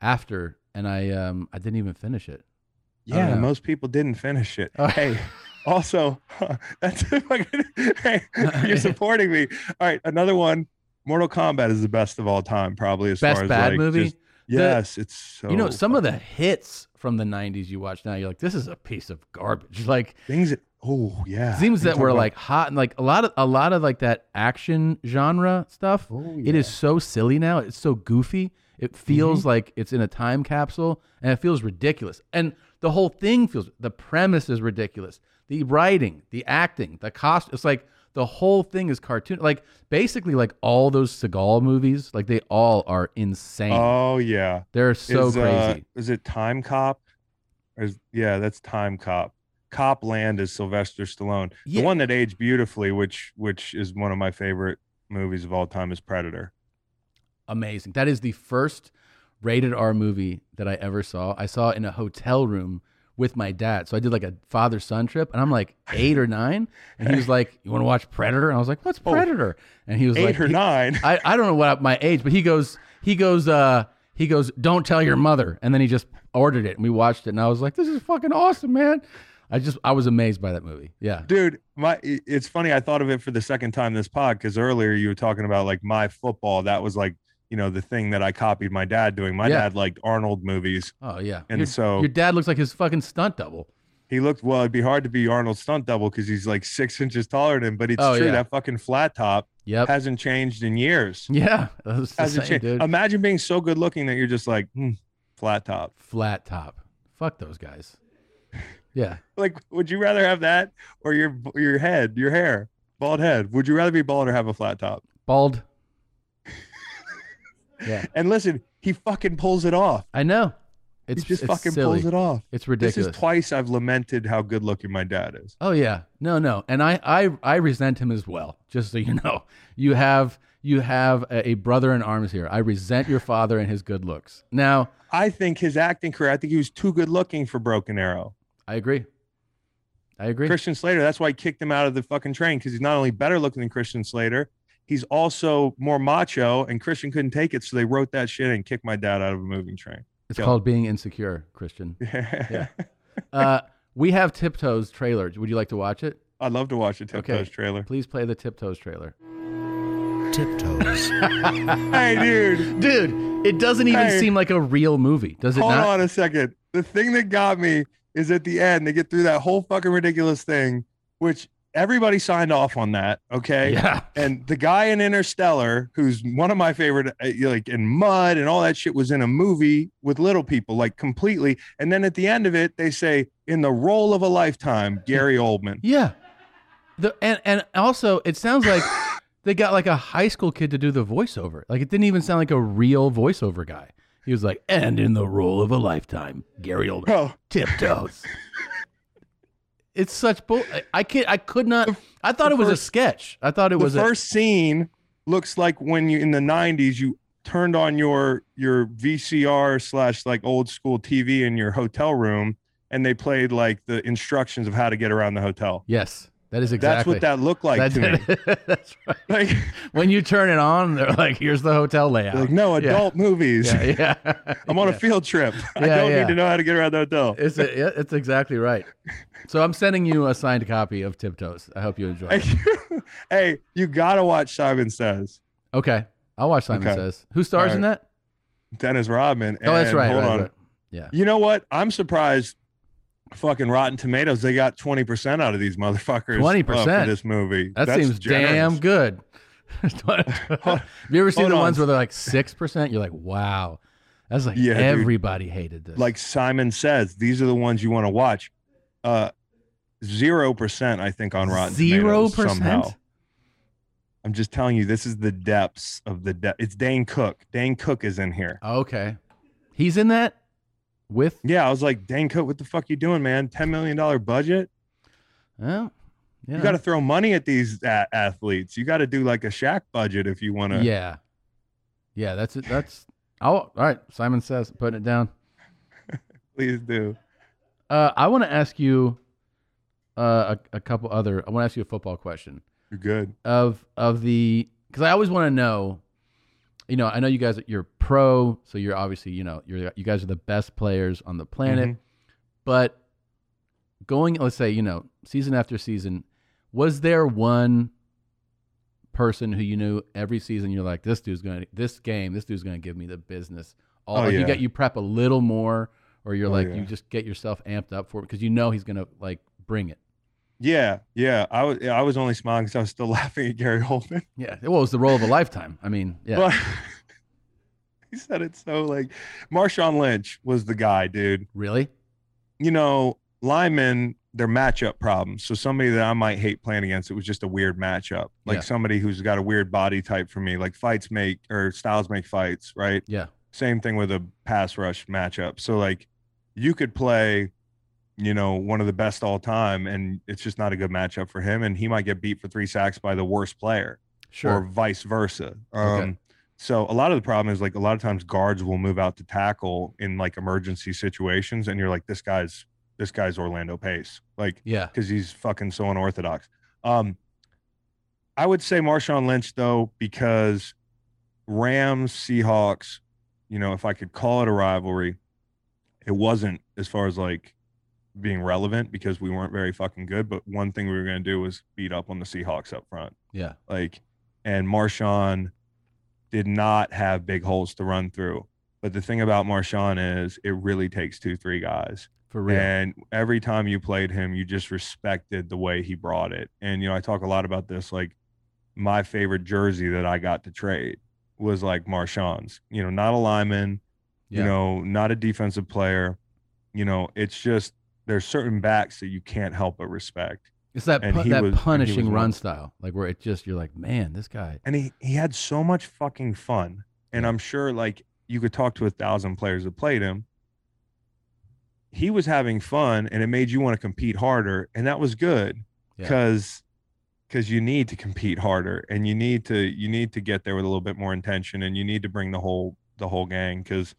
after, and I um I didn't even finish it. Yeah, most people didn't finish it. Oh. Hey, also, <laughs> that's <laughs> fucking, hey, you're <laughs> supporting me. All right, another one. Mortal Kombat is the best of all time, probably as Best far as bad like, movie. just- yes, it's so. you know, some of the hits from the '90s you watch now, you're like, this is a piece of garbage. <laughs> Like things. That, oh yeah, things You that were about- like hot and like a lot of a lot of like that action genre stuff. Oh, It is so silly now. It's so goofy. It feels Mm-hmm. like it's in a time capsule and it feels ridiculous. And the whole thing feels the premise is ridiculous. The writing, the acting, the cost it's like the whole thing is cartoon. Like basically like all those Seagal movies, like they all are insane. Oh yeah, They're so is, uh, crazy. is it Time Cop? Is, yeah, that's Time Cop. Cop Land is Sylvester Stallone. Yeah. The one that aged beautifully, which which is one of my favorite movies of all time, is Predator. amazing. That is the first rated R movie that I ever saw. I saw it in a hotel room with my dad. So I did like a father son trip, and I'm like eight or nine, and he was like, "You want to watch Predator?" And I was like, "What's Oh. Predator?" And he was Eight like, or he- nine. I, I don't know what my age, but he goes, he goes, uh, he goes, "Don't tell your mother," and then he just ordered it, and we watched it, and I was like, "This is fucking awesome, man." I just I was amazed by that movie. Yeah. dude my it's funny i thought of it for the second time this pod because earlier you were talking about like my football that was like you know the thing that i copied my dad doing my Yeah. dad liked arnold movies Oh yeah. And your, so- your dad looks like his fucking stunt double. he looked well it'd be hard to be arnold's stunt double because he's like six inches taller than him but it's Oh, true yeah. that fucking flat top Yep. hasn't changed in years yeah. <laughs> Hasn't same, changed. dude. imagine being so good looking that you're just like hmm, flat top Flat top. Fuck those guys. Yeah. <laughs> Like, would you rather have that or your your head, your hair, bald head? Would you rather be bald or have a flat top? Bald. Yeah. <laughs> And listen, he fucking pulls it off. I know. It's he just it's fucking silly. pulls it off. It's ridiculous. This is twice I've lamented how good looking my dad is. Oh yeah, no, no, and I, I, I resent him as well. Just so you <laughs> know, you have, you have a, a brother in arms here. I resent your father and his good looks. Now, I think his acting career, I think he was too good looking for Broken Arrow. I agree. I agree. Christian Slater, that's why I kicked him out of the fucking train because he's not only better looking than Christian Slater, he's also more macho, and Christian couldn't take it. So they wrote that shit and kicked my dad out of a moving train. it's Go. called being insecure, Christian. <laughs> Yeah. Uh, we have Tiptoes trailer. Would you like to watch it? I'd love to watch a Tiptoes Okay. trailer. Please play the Tiptoes trailer. Tiptoes. <laughs> Hey, dude, Dude, it doesn't even Hey. seem like a real movie, does it hold not? on a second. The thing that got me is at the end, they get through that whole fucking ridiculous thing, which everybody signed off on that. Okay. Yeah. And the guy in Interstellar, who's one of my favorite, uh, like in Mud and all that shit, was in a movie with little people, like completely. And then at the end of it, they say, in the role of a lifetime, Gary Oldman. Yeah. The and and also it sounds like <laughs> they got like a high school kid to do the voiceover. Like it didn't even sound like a real voiceover guy. He was like, and in the role of a lifetime, Gary Oldman, Bro, tiptoes. <laughs> it's such bull. I- can't. I could not. I thought the it was first- a sketch. I thought it the was a, first scene looks like when you in the 90s, you turned on your your VCR slash like old school TV in your hotel room and they played like the instructions of how to get around the hotel. yes. That is exactly. That's what that looked like That's, to me. <laughs> that's right. Like, <laughs> When you turn it on, they're like, "Here's the hotel layout." like no Yeah. adult movies. Yeah, yeah. <laughs> I'm on Yeah. a field trip. I Yeah, don't yeah. need to know how to get around the hotel. It's a, yeah, it's exactly right. So I'm sending you a signed copy of Tiptoes. I hope you enjoy it. hey, you gotta watch Simon Sez. Okay, I'll watch Simon Okay. Says. Who stars in that? Dennis Rodman. Oh, that's right. Hold right, on. right. Yeah. You know what? I'm surprised. Fucking Rotten Tomatoes, they got 20% out of these motherfuckers. uh, 20%? for this movie. That That's seems generous. damn good. <laughs> Have you ever seen hold the on. ones where they're like six percent? You're like, wow, that's like Yeah, dude. everybody hated this. Like Simon Sez, these are the ones you want to watch. Uh, zero percent, I think, on Rotten zero Tomatoes somehow. percent. I'm just telling you, this is the depths of the depth. It's Dane Cook. Dane Cook is in here. Okay, he's in that with. Yeah, I was like, Dane Cook, what the fuck you doing, man? $10 million budget? Well, yeah, You got to throw money at these a- athletes. You got to do like a Shaq budget if you want to. yeah, yeah. That's it. That's. <laughs> Oh, all right. Simon Sez, putting it down. <laughs> Please do. Uh, I want to ask you uh, a, a couple other. I want to ask you a football question. You're good. of of the because I always want to know. You know, I know you guys. You're pro, so you're obviously you know you're you guys are the best players on the planet. Mhm. But going, let's say you know season after season, was there one person who you knew every season? You're like, this dude's gonna this game, this dude's gonna give me the business. All Oh, like you yeah. get you prep a little more, or you're Oh, like yeah. you just get yourself amped up for it because you know he's gonna like bring it. Yeah, yeah. I was I was only smiling because I was still <laughs> laughing at Gary Oldman. Yeah, well, it was the role of a lifetime. I mean, yeah. Well, <laughs> he said it so like Marshawn Lynch was the guy, dude. Really? You know, linemen, they're matchup problems. So somebody that I might hate playing against, it was just a weird matchup. Like Yeah. somebody who's got a weird body type for me. Like fights make or styles make fights, right? Yeah. Same thing with a pass rush matchup. So like you could play, you know, one of the best all time, and it's just not a good matchup for him. And he might get beat for three sacks by the worst player Sure. or vice versa. Um, Okay. So a lot of the problem is like a lot of times guards will move out to tackle in like emergency situations, and you're like, this guy's this guy's Orlando Pace, like yeah. because he's fucking so unorthodox. Um, I would say Marshawn Lynch though because Rams Seahawks, you know, if I could call it a rivalry, it wasn't as far as like being relevant because we weren't very fucking good. But one thing we were going to do was beat up on the Seahawks up front Yeah. like and Marshawn did not have big holes to run through. But the thing about Marshawn is it really takes two, three guys. For real. And every time you played him, you just respected the way he brought it. And you know, I talk a lot about this. Like my favorite jersey that I got to trade was like Marshawn's. You know, not a lineman, yeah. you know, not a defensive player. You know, it's just there's certain backs that you can't help but respect. It's that pu- that was- punishing run style, like where it just you're like, man, this guy. And he he had so much fucking fun. And Yeah. I'm sure like you could talk to a thousand players that played him. He was having fun and it made you want to compete harder. And that was good Yeah. because because you need to compete harder and you need to you need to get there with a little bit more intention and you need to bring the whole the whole gang because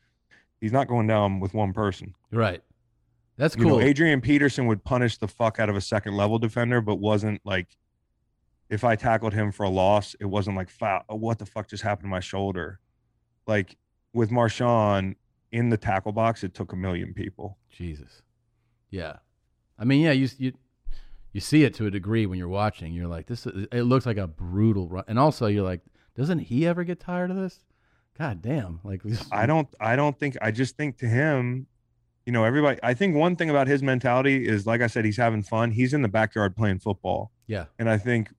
he's not going down with one person. Right. That's You cool. know, Adrian Peterson would punish the fuck out of a second level defender, but wasn't like if I tackled him for a loss, it wasn't like foul. Oh, what the fuck just happened to my shoulder? Like with Marshawn in the tackle box, it took a million people. Jesus. Yeah. I mean, yeah, you you you see it to a degree when you're watching. You're like, this. Is, it looks like a brutal run, and also you're like, doesn't he ever get tired of this? God damn! Like, <laughs> I don't I don't think I just think to him, you know, everybody I think one thing about his mentality is like I said, he's having fun. He's in the backyard playing football. Yeah. And I think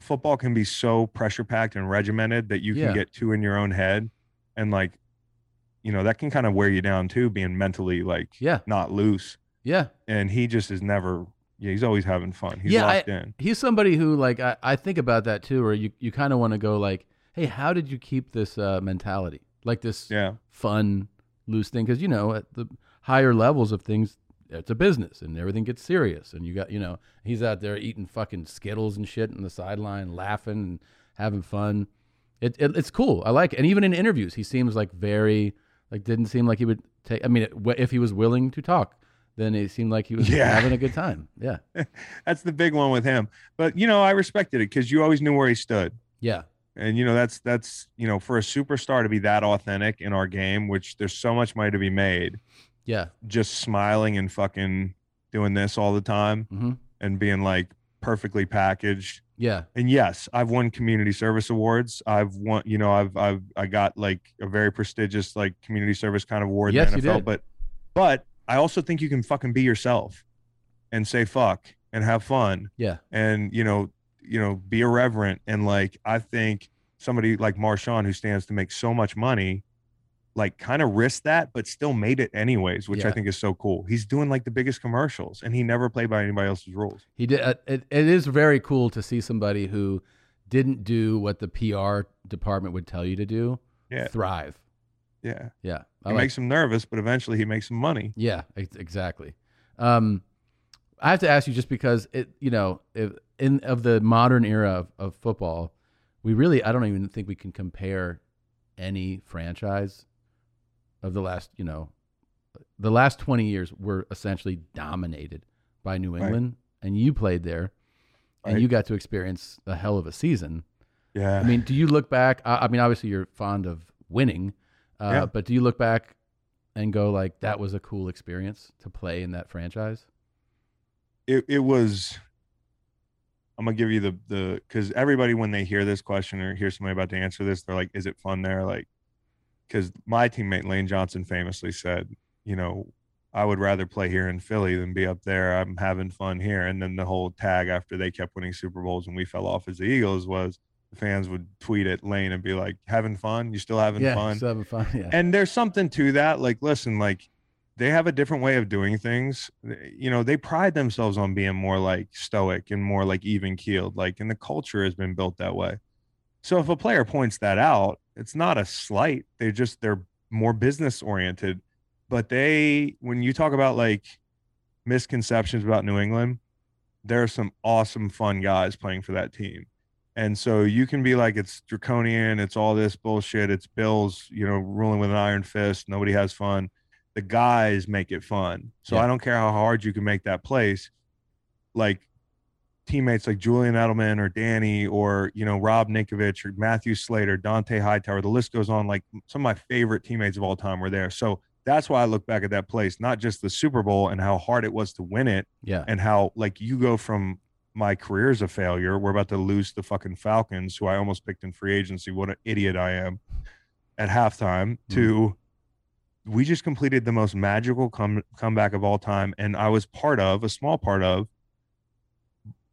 football can be so pressure packed and regimented that you can Yeah. get too in your own head. And like, you know, that can kind of wear you down too, being mentally like Yeah. not loose. Yeah. And he just is never yeah, he's always having fun. He's Yeah, locked in. He's somebody who like I, I think about that too, where you you kind of want to go like, hey, how did you keep this uh, mentality, like this Yeah. fun, loose thing? Because you know, at the higher levels of things, it's a business and everything gets serious. And you got, you know, he's out there eating fucking Skittles and shit on the sideline, laughing and having fun. It, it it's cool. I like it. And even in interviews, he seems like very like didn't seem like he would take. I mean, if he was willing to talk, then it seemed like he was Yeah. having a good time. Yeah, <laughs> That's the big one with him. But you know, I respected it because you always knew where he stood. yeah, And you know, that's that's you know, for a superstar to be that authentic in our game, which there's so much money to be made, yeah. just smiling and fucking doing this all the time hmm and being like perfectly packaged. Yeah, And yes, I've won community service awards. I've won, you know, I've I've I got like a very prestigious like community service kind of award Yes, in the NFL. did. But but I also think you can fucking be yourself and say fuck and have fun yeah, and you know you know be irreverent and like i think somebody like marshawn who stands to make so much money like kind of risked that but still made it anyways which i think is so cool he's doing like the biggest commercials and he never played by anybody else's rules he did. Uh, it, it is very cool to see somebody who didn't do what the PR department would tell you to do. Yeah. thrive. yeah Yeah, I it like makes him nervous but eventually he makes some money Yeah, exactly. Um, I have to ask you just because it, you know, if, in of the modern era of, of football, we really, I don't even think we can compare any franchise of the last, you know, the last twenty years were essentially dominated by New Right. England, and you played there, and you got to experience a hell of a season. yeah I mean, do you look back? I, I mean, obviously you're fond of winning, uh, Yeah. but do you look back and go like, that was a cool experience to play in that franchise? it, it was i'm gonna give you the the because everybody when they hear this question or hear somebody about to answer this they're like is it fun there like because my teammate lane johnson famously said you know i would rather play here in philly than be up there. I'm having fun here. And then the whole tag after they kept winning super bowls and we fell off as the eagles was the fans would tweet at lane and be like having fun? You still having yeah, fun? still having fun. <laughs> Yeah, and there's something to that like listen like they have a different way of doing things. You know they pride themselves on being more like stoic and more like even keeled like and the culture has been built that way. So if a player points that out it's not a slight they just they're more business oriented but they when you talk about like misconceptions about new england there are some awesome fun guys playing for that team and so you can be like, it's draconian, it's all this bullshit, it's Bills, you know, ruling with an iron fist, nobody has fun. The guys make it fun. So Yeah. I don't care how hard you can make that place. Like teammates like Julian Edelman or Danny or, you know, Rob Ninkovich or Matthew Slater, Dont'a Hightower, the list goes on. Like some of my favorite teammates of all time were there. So that's why I look back at that place, not just the Super Bowl and how hard it was to win it, yeah, and how like you go from my career's a failure. We're about to lose the fucking Falcons, who I almost picked in free agency. What an idiot I am at halftime. Mm-hmm. To we just completed the most magical come, comeback of all time, and I was part of a small part of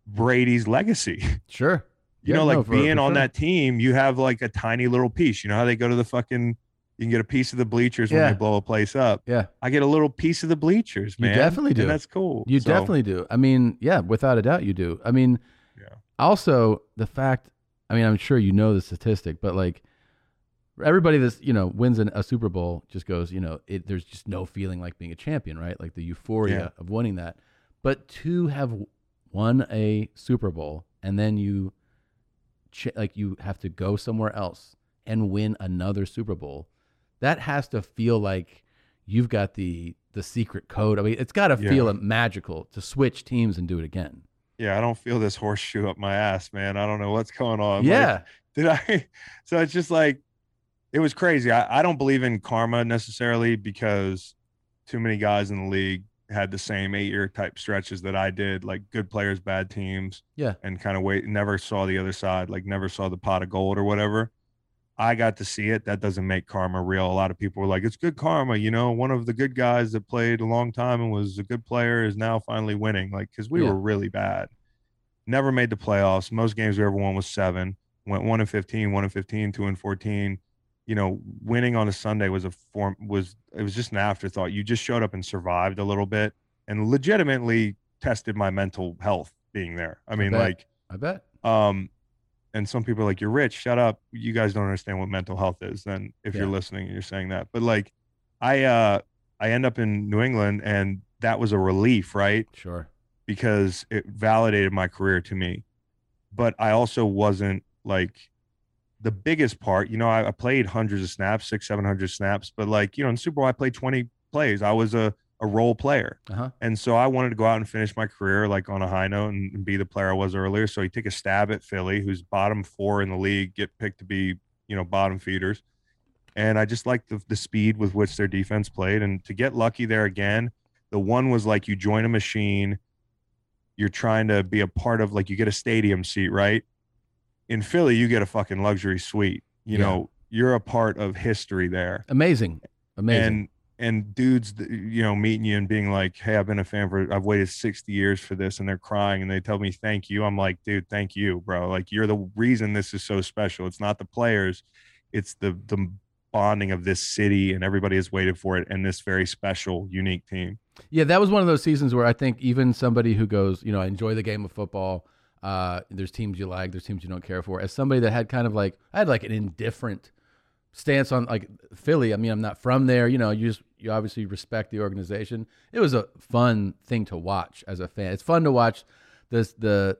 Brady's legacy. <laughs> sure. You Yeah, know, like no, for- being for on sure. that team, you have like a tiny little piece. You know how they go to the fucking, You can get a piece of the bleachers when Yeah. they blow a place up. Yeah. I get a little piece of the bleachers, You man. definitely do. And that's cool. You So, definitely do. I mean, yeah, without a doubt, you do. I mean, Yeah. also the fact. I mean, I'm sure you know the statistic, but like everybody that's you know wins an, a Super Bowl just goes, you know, it, there's just no feeling like being a champion, right? Like the euphoria Yeah. of winning that. But to have won a Super Bowl and then you, ch- like, you have to go somewhere else and win another Super Bowl, that has to feel like you've got the the secret code. I mean, it's got to Yeah. feel magical to switch teams and do it again. Yeah, I don't feel this horseshoe up my ass, man. I don't know what's going on. Like, yeah, did I? <laughs> So it's just like it was crazy. I, I don't believe in karma necessarily because too many guys in the league had the same eight year type stretches that I did, like good players, bad teams. Yeah. And kind of wait, never saw the other side, like never saw the pot of gold or whatever. I got to see it. That doesn't make karma real. A lot of people were like, it's good karma. You know, one of the good guys that played a long time and was a good player is now finally winning. Like, cause we Yeah. were really bad. Never made the playoffs. Most games we ever won was seven. Went one and 15, one and 15, two and 14. You know, winning on a Sunday was a form, was, it was just an afterthought. You just showed up and survived a little bit and legitimately tested my mental health being there. I mean, bet. like, I bet. um, and some people are like, "You're rich, shut up." You guys don't understand what mental health is. Then, if you're listening and you're saying that, but like, I uh, I end up in New England, and that was a relief, right? Sure. Because it validated my career to me. But I also wasn't like the biggest part. You know, I, I played hundreds of snaps, six, seven hundred snaps, but like, you know, in Super Bowl, I played twenty plays. I was a a role player. Uh huh. And so I wanted to go out and finish my career like on a high note and, and be the player I was earlier. So he took a stab at Philly, who's bottom four in the league, get picked to be, you know, bottom feeders. And I just liked the, the speed with which their defense played. And to get lucky there again, the one was like you join a machine, you're trying to be a part of like you get a stadium seat, right? In Philly, you get a fucking luxury suite. You Yeah. know, you're a part of history there Amazing. Amazing. and and dudes you know meeting you and being like hey i've been a fan for i've waited 60 years for this and they're crying and they tell me thank you i'm like dude thank you bro like you're the reason this is so special it's not the players it's the the bonding of this city and everybody has waited for it and this very special unique team Yeah, that was one of those seasons where I think even somebody who goes, you know, I enjoy the game of football. Uh, there's teams you like, there's teams you don't care for. As somebody that had kind of like, I had like an indifferent stance on like Philly. I mean, I'm not from there. You know, you just you obviously respect the organization. It was a fun thing to watch as a fan. It's fun to watch this the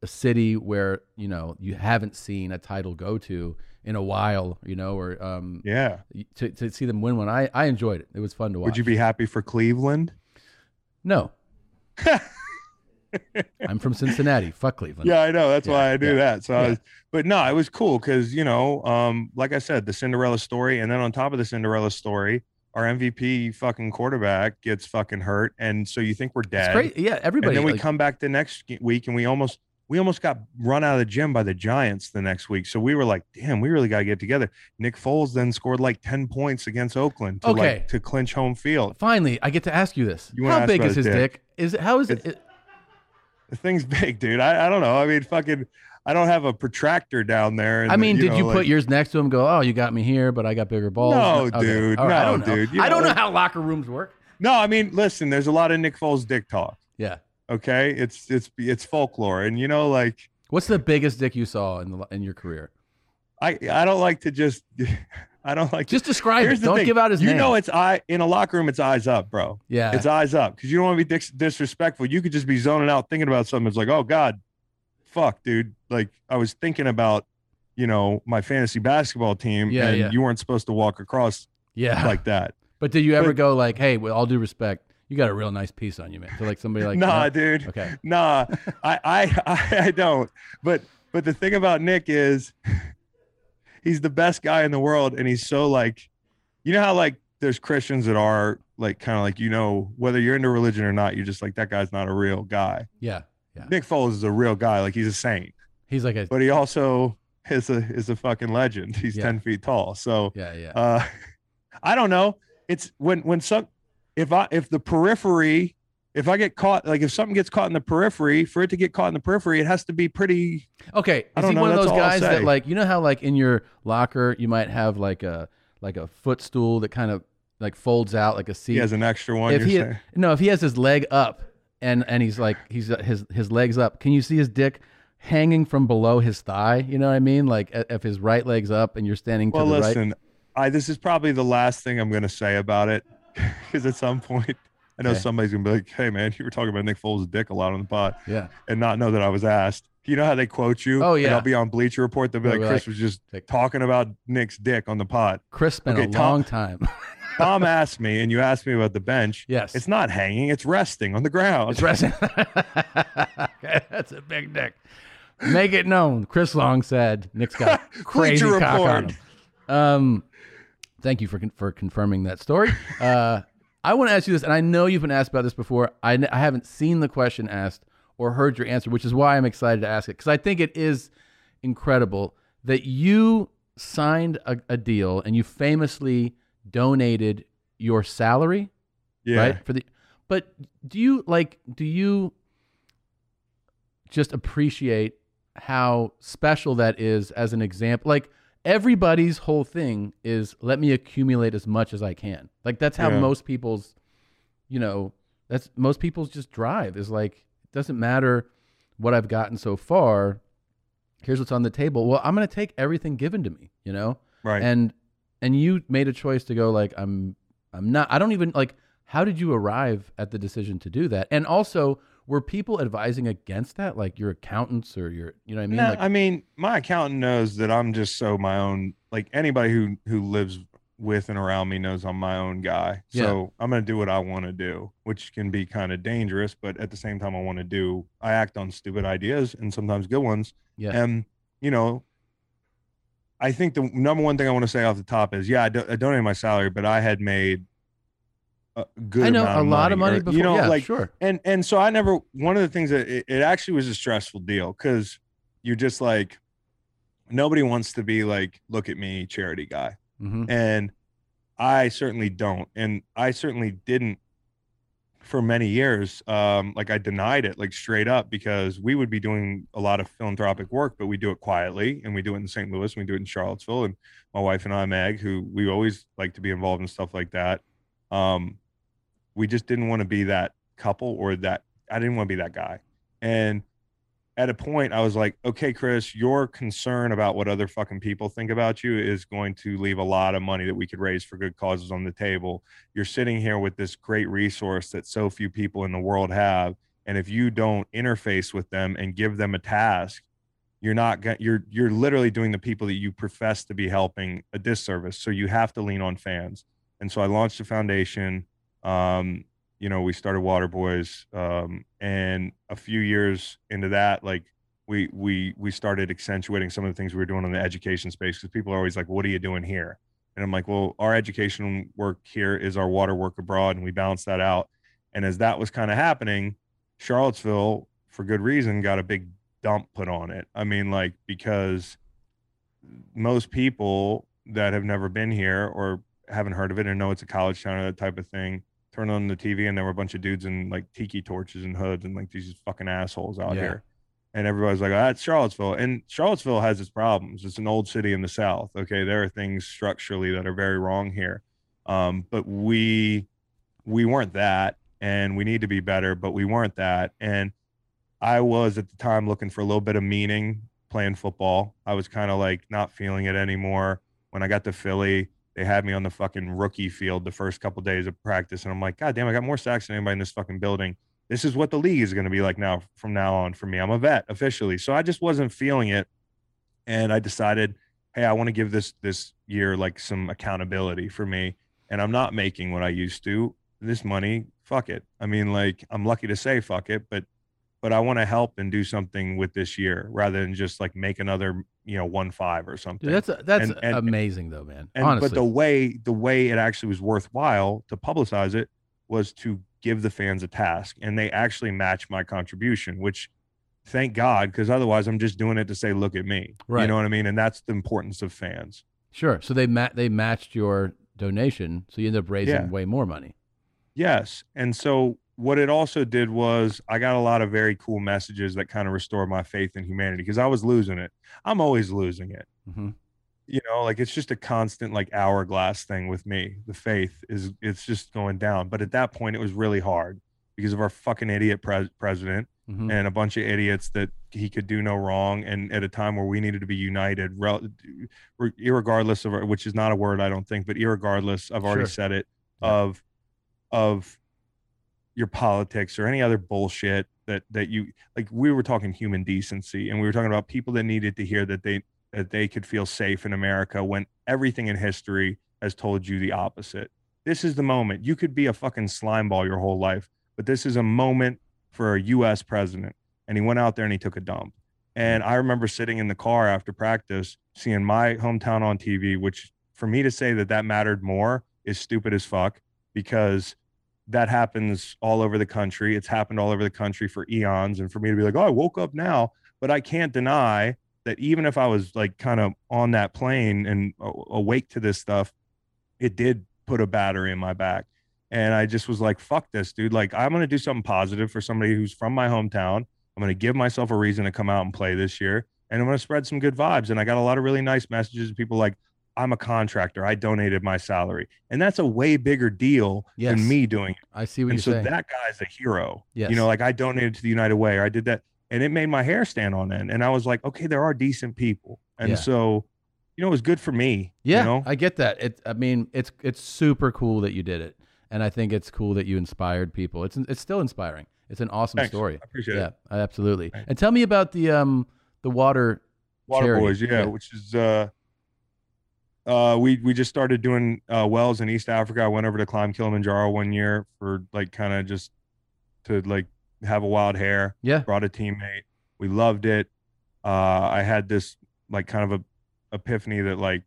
a city where you know you haven't seen a title go to in a while. You know, or um, yeah to to see them win one. I I enjoyed it. It was fun to watch. would you be happy for cleveland No. <laughs> <laughs> I'm from Cincinnati. Fuck Cleveland. Yeah, I know. That's Yeah, why I do yeah, that. So, I was, but no, it was cool because you know, um, like I said, the Cinderella story, and then on top of the Cinderella story, our MVP fucking quarterback gets fucking hurt, and so you think we're dead. great. Yeah, everybody. And then we like- come back the next week, and we almost we almost got run out of the gym by the Giants the next week. So we were like, damn, we really got to get together. Nick Foles then scored like ten points against Oakland to Okay. like to clinch home field. Finally, I get to ask you this. You How big is his dick? dick? Is it how is it? The thing's big, dude. I, I don't know. I mean, fucking, I don't have a protractor down there. I mean, the- did know, you like- put yours next to him? Go, oh, you got me here, but I got bigger balls. No, Okay. dude. Right. I No, don't know. dude. You I don't know, know how locker rooms work. No, I mean, listen, there's a lot of Nick Foles dick talk. Yeah. Okay. It's it's it's folklore. And you know, like What's the biggest dick you saw in the in your career? I I don't like to just <laughs> I don't like Just describe Here's it. Don't thing. give out his you name. know it's eye in a locker room, it's eyes up, bro. yeah. It's eyes up. Because you don't want to be dis- disrespectful. You could just be zoning out thinking about something. It's like, oh God, fuck, dude. Like I was thinking about, you know, my fantasy basketball team, Yeah, and yeah. you weren't supposed to walk across yeah. like that. but did you ever but- go like, hey, with all due respect, you got a real nice piece on you, man? To like somebody like, nah, no? dude. Okay. nah, I, I, <laughs> I, I don't. But, but the thing about Nick is, he's the best guy in the world, and he's so like, you know how like there's Christians that are like kind of like you know whether you're into religion or not, you're just like that guy's not a real guy. Yeah. Yeah. Nick Foles is a real guy, like he's a saint, He's like a. but he also is a is a fucking legend. He's Yeah. ten feet tall, so Yeah. Yeah. uh, <laughs> I don't know. It's when when some if I if the periphery if I get caught like if something gets caught in the periphery for it to get caught in the periphery, it has to be pretty. Okay, I is he know, one of those guys that like you know how like in your locker you might have like a like a footstool that kind of like folds out like a seat. He has an extra one. if you're he saying? no, if he has his leg up and and he's like he's uh, his his legs up, can you see his dick hanging from below his thigh? You know what I mean? Like if his right leg's up and you're standing Well, to the right. listen, I this is probably the last thing I'm going to say about it <laughs> because at some point I know Okay. somebody's to be like, "Hey, man, you were talking about Nick Foles' dick a lot on the pot," Yeah. and not know that I was asked. You know how they quote you? Oh, yeah. I'll be on Bleacher Report. They'll be They'll like, be "Chris like- was just like- talking about Nick's dick on the pot." Chris spent Okay, a Tom- long time. <laughs> Tom asked me, and you asked me about the bench. yes. It's not hanging; it's resting on the ground. It's resting. <laughs> okay, that's a big dick. Make it known. Chris Long said Nick's got <laughs> crazy cock on Report. him. Um, thank you for con- for confirming that story. Uh, I want to ask you this, and I know you've been asked about this before. I, n- I haven't seen the question asked or heard your answer, which is why I'm excited to ask it because I think it is incredible that you signed a, a deal and you famously donated your salary yeah. right for the but do you like do you just appreciate how special that is as an example like everybody's whole thing is let me accumulate as much as i can like that's how Yeah. most people's you know that's most people's just drive is like it doesn't matter what i've gotten so far here's what's on the table well i'm going to take everything given to me you know Right. and and you made a choice to go like i'm i'm not i don't even like how did you arrive at the decision to do that and also were people advising against that like your accountants or your you know what i mean No, like I mean, my accountant knows that I'm just so my own. Like anybody who who lives with and around me knows I'm my own guy. Yeah. So I'm gonna do what I want to do, which can be kind of dangerous, but at the same time, I want to do. I act on stupid ideas and sometimes good ones. yeah And you know, I think the number one thing I want to say off the top is, yeah, I, do, I donated my salary, but I had made a good. i know a lot of money or, before You know, yeah like sure and and so I never one of the things that it, it actually was a stressful deal because you're just like nobody wants to be like look at me charity guy hmm and I certainly don't and I certainly didn't for many years um like I denied it like straight up because we would be doing a lot of philanthropic work but we do it quietly and we do it in St. Louis and we do it in Charlottesville and my wife and I Meg who we always like to be involved in stuff like that um we just didn't want to be that couple or that I didn't want to be that guy. And at a point I was like, okay, Chris, your concern about what other fucking people think about you is going to leave a lot of money that we could raise for good causes on the table. You're sitting here with this great resource that so few people in the world have. And if you don't interface with them and give them a task, you're not going you're you're literally doing the people that you profess to be helping a disservice. So you have to lean on fans. And so I launched a foundation um you know we started water boys um and a few years into that like we we we started accentuating some of the things we were doing in the education space because people are always like what are you doing here? And i'm like well our education work here is our water work abroad and we balance that out. And as that was kind of happening charlottesville for good reason got a big dump put on it. I mean like because most people that have never been here or haven't heard of it and know it's a college town or that type of thing turn on the TV and there were a bunch of dudes in like tiki torches and hoods and like these fucking assholes out Yeah. here. And everybody's like, oh, that's Charlottesville. And Charlottesville has its problems. It's an old city in the South. Okay. There are things structurally that are very wrong here. Um, but we we weren't that and we need to be better, but we weren't that. And I was at the time looking for a little bit of meaning playing football. I was kind of like not feeling it anymore. When I got to Philly, they had me on the fucking rookie field the first couple days of practice, and I'm like, God damn, I got more sacks than anybody in this fucking building. This is what the league is going to be like now from now on for me. I'm a vet officially, so I just wasn't feeling it, and I decided, hey, I want to give this this year like some accountability for me, and I'm not making what I used to. This money, fuck it. I mean, like I'm lucky to say fuck it, but but I want to help and do something with this year rather than just like make another you know one five or something. Dude, that's that's And- and- amazing though man And honestly but the way the way it actually was worthwhile to publicize it was to give the fans a task, and they actually matched my contribution, which thank God, because otherwise I'm just doing it to say, look at me. Right. You know what I mean? And that's the importance of fans. sure so they ma- they matched your donation so you end up raising Yeah. way more money Yes. And so what it also did was I got a lot of very cool messages that kind of restored my faith in humanity because I was losing it. I'm always losing it. hmm you know like it's just a constant like hourglass thing with me the faith is it's just going down but at that point it was really hard because of our fucking idiot pres- president Mhm. and a bunch of idiots that he could do no wrong and at a time where we needed to be united rel- irregardless of which is not a word i don't think but irregardless i've already Sure. said it Yeah. of of your politics or any other bullshit that that you like we were talking human decency and we were talking about people that needed to hear that they that they could feel safe in america when everything in history has told you the opposite. This is the moment. You could be a fucking slime ball your whole life but this is a moment for a us president and he went out there and he took a dump. And i remember sitting in the car after practice seeing my hometown on tv which for me to say that that mattered more is stupid as fuck because that happens all over the country. It's happened all over the country for eons. And for me to be like, oh, I woke up now, but I can't deny that even if I was like kind of on that plane and awake to this stuff, it did put a battery in my back. And I just was like, fuck this, dude. Like, I'm going to do something positive for somebody who's from my hometown. I'm going to give myself a reason to come out and play this year. And I'm going to spread some good vibes. And I got a lot of really nice messages. People like, I'm a contractor. I donated my salary. And that's a way bigger deal Yes. than me doing it I see what and you're so saying. that guy's a hero. Yes. You know, like I donated to the United Way or I did that and it made my hair stand on end. And I was like, okay, there are decent people. And Yeah. so, you know, it was good for me. yeah, You know, I get that. It. I mean, it's it's super cool that you did it, and I think it's cool that you inspired people. It's it's still inspiring. It's an awesome Thanks. story. I appreciate yeah, it. absolutely. Thanks. And tell me about the um the water. Water charity. Boys, yeah, Yeah. which is uh uh we we just started doing uh wells in East Africa. I went over to climb Kilimanjaro one year for like kind of just to like have a wild hair. Yeah. brought a teammate. We loved it. Uh, I had this like kind of a epiphany that like,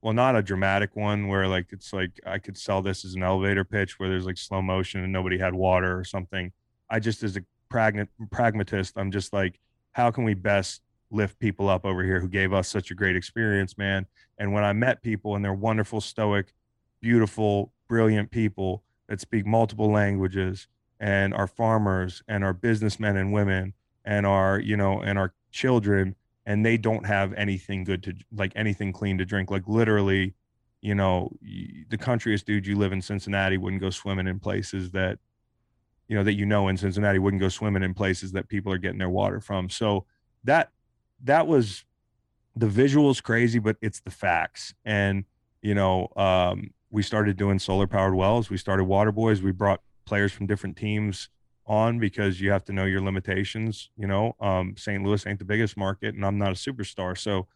well, not a dramatic one where like it's like I could sell this as an elevator pitch where there's like slow motion and nobody had water or something. I just as a pragma- pragmatist, I'm just like, how can we best lift people up over here who gave us such a great experience, man? And when I met people and they're wonderful, stoic, beautiful, brilliant people that speak multiple languages and our farmers and our businessmen and women and our you know and our children and they don't have anything good to like anything clean to drink like literally you know the countryest dude you live in cincinnati wouldn't go swimming in places that you know that you know in cincinnati wouldn't go swimming in places that people are getting their water from so that that was the visuals crazy but it's the facts and you know um we started doing solar powered wells we started water boys we brought players from different teams on because you have to know your limitations. You know, um, St. Louis ain't the biggest market, and I'm not a superstar, so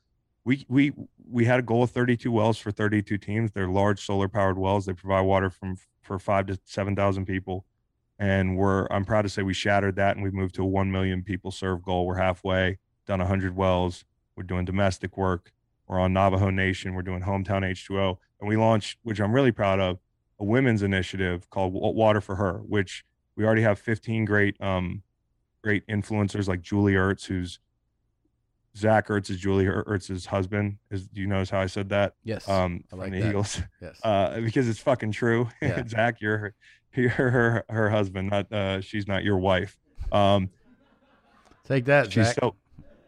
we we we had a goal of 32 wells for 32 teams. They're large solar powered wells. They provide water from for five to seven thousand people, and we're I'm proud to say we shattered that, and we've moved to a one million people serve goal. We're halfway done 100 wells. We're doing domestic work. We're on Navajo Nation. We're doing hometown H2O, and we launched, which I'm really proud of, a women's initiative called Water for Her, which we already have 15 great um great influencers like Julie Ertz, who's Zach Ertz is Julie Er- Ertz's husband. Is do you notice how I said that? Yes. Um, I like the that. Eagles, <laughs> yes. uh, because it's fucking true. <laughs> Yeah. Zach, you're her, you're her her husband, not uh, she's not your wife. Um, Take that, she's Zach. so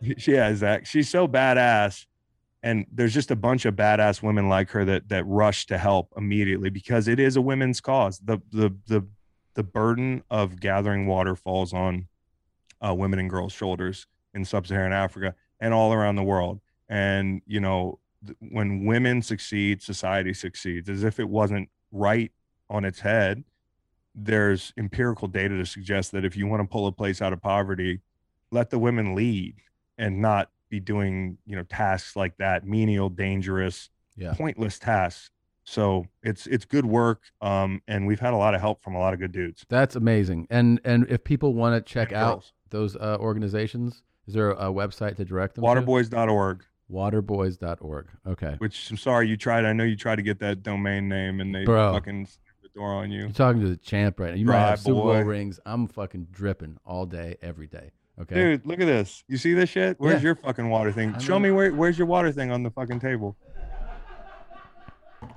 yeah zach she's so badass and there's just a bunch of badass women like her that that rush to help immediately because it is a women's cause. The the the the burden of gathering water falls on uh, women and girls shoulders in sub-saharan africa and all around the world. And you know th- when women succeed society succeeds. As if it wasn't right on its head there's empirical data to suggest that if you want to pull a place out of poverty let the women lead and not be doing you know tasks like that menial dangerous Yeah. pointless tasks so it's it's good work um and we've had a lot of help from a lot of good dudes That's amazing. And and if people want to check And out girls. those uh, organizations, is there a, website to direct them? to? waterboys.org Waterboys.org. Okay. which i'm sorry you tried i know you tried to get that domain name and they Bro. fucking the door on you You're talking to the champ right now. You might Right, have Super Bowl rings. I'm fucking dripping all day, every day. Okay. dude look at this you see this shit where's Yeah. your fucking water thing I show know. me where where's your water thing on the fucking table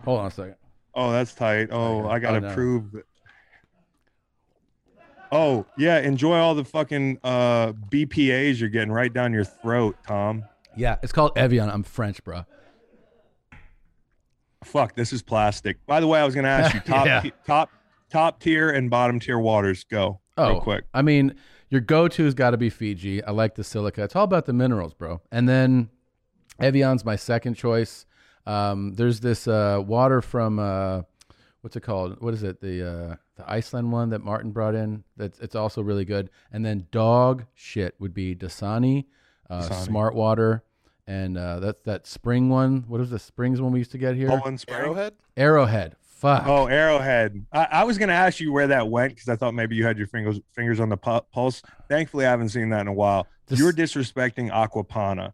Hold on a second. Oh, that's tight. Oh, Okay. I gotta Oh, no. prove. that- Oh yeah, enjoy all the fucking uh, BPA's you're getting right down your throat, Tom. Yeah, it's called Evian. I'm French, bro. fuck, this is plastic. By the way, I was gonna ask you <laughs> top Yeah. ti- top top tier and bottom tier waters. Go Oh, real quick. I mean, your go-to's got to be Fiji. I like the silica. It's all about the minerals, bro. And then Evian's my second choice. Um, there's this uh, water from uh, what's it called? What is it? The uh, the Iceland one that Martin brought in. That's it's also really good. And then dog shit would be Dasani, uh, Dasani. Smart Water, and uh, that's that spring one. What is the springs one we used to get here? Poland Spring. Arrowhead. Arrowhead. Fuck. Oh, Arrowhead. I, I was gonna ask you where that went because I thought maybe you had your fingers fingers on the pu- pulse. Thankfully, I haven't seen that in a while. This- You're disrespecting Acqua Panna.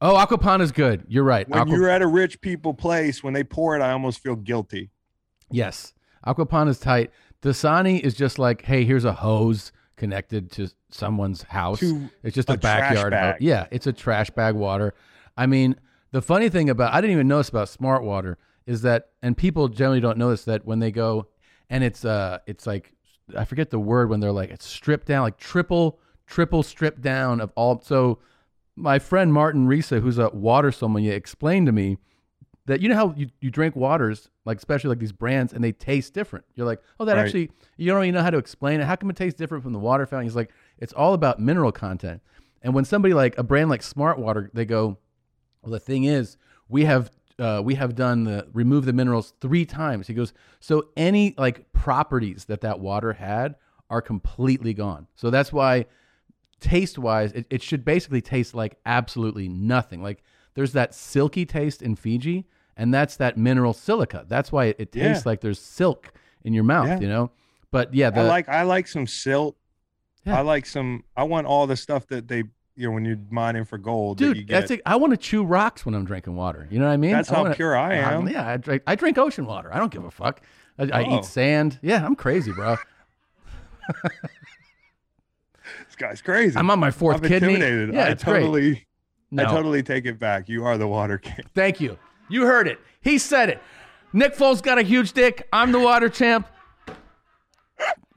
Oh, Acqua Panna's good. You're right. When Aqua- you're at a rich people place, when they pour it, I almost feel guilty. Yes. Acqua Panna is tight. Dasani is just like, hey, here's a hose connected to someone's house. To it's just a, a backyard. bag. Yeah, it's a trash bag water. I mean, the funny thing about I didn't even notice about smart water is that and people generally don't notice that when they go and it's uh it's like I forget the word when they're like it's stripped down like triple triple stripped down of all so my friend Martin Riese, who's a water sommelier, explained to me that you know how you, you drink waters, like especially like these brands, and they taste different. You're like, oh, that Right. actually you don't even know how to explain it. How come it tastes different from the water fountain? He's like, it's all about mineral content. And when somebody like a brand like Smart Water, they go, well, the thing is, we have uh, we have done the remove the minerals three times. He goes, so any like properties that that water had are completely gone. So that's why taste wise, it, it should basically taste like absolutely nothing. Like there's that silky taste in Fiji, and that's that mineral silica. That's why it, it tastes Yeah. like there's silk in your mouth, Yeah. you know. But yeah, the, I like I like some silt. Yeah. I like some. I want all the stuff that they you know when you're mining for gold. that you dude, get. that's it. I want to chew rocks when I'm drinking water. You know what I mean? That's I how wanna- pure I am. yeah, I drink. I drink ocean water. I don't give a fuck. I, I Oh. eat sand. Yeah, I'm crazy, bro. <laughs> this guy's crazy. I'm on my 4th I'm kidney. intimidated. Yeah, I it's great. totally, No, I totally take it back. You are the water king. <laughs> thank you. You heard it. He said it. Nick Foles got a huge dick. I'm the water champ.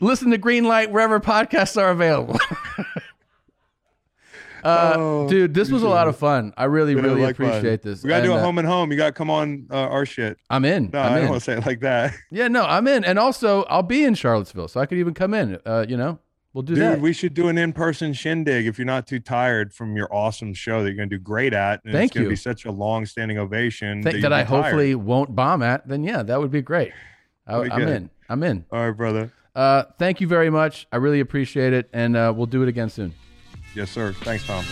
Listen to Green Light wherever podcasts are available. <laughs> uh, Oh, dude, this was a lot of fun. I really, really likewise. appreciate this. We gotta do a uh, home and home. You gotta come on uh, our shit. I'm in. No, I'm I in. don't want to say it like that, <laughs> Yeah, no, I'm in. And also, I'll be in Charlottesville, so I could even come in. Uh, you know, we'll do dude. that. We should do an in-person shindig if you're not too tired from your awesome show that you're gonna do great at. And Thank it's gonna be such a long-standing ovation Think you'll that I tired. hopefully won't bomb at, then yeah, that would be great. I, I'm good. in. I'm in. All right, brother. Uh, thank you very much. I really appreciate it, and uh, we'll do it again soon. Yes, sir. Thanks, Tom.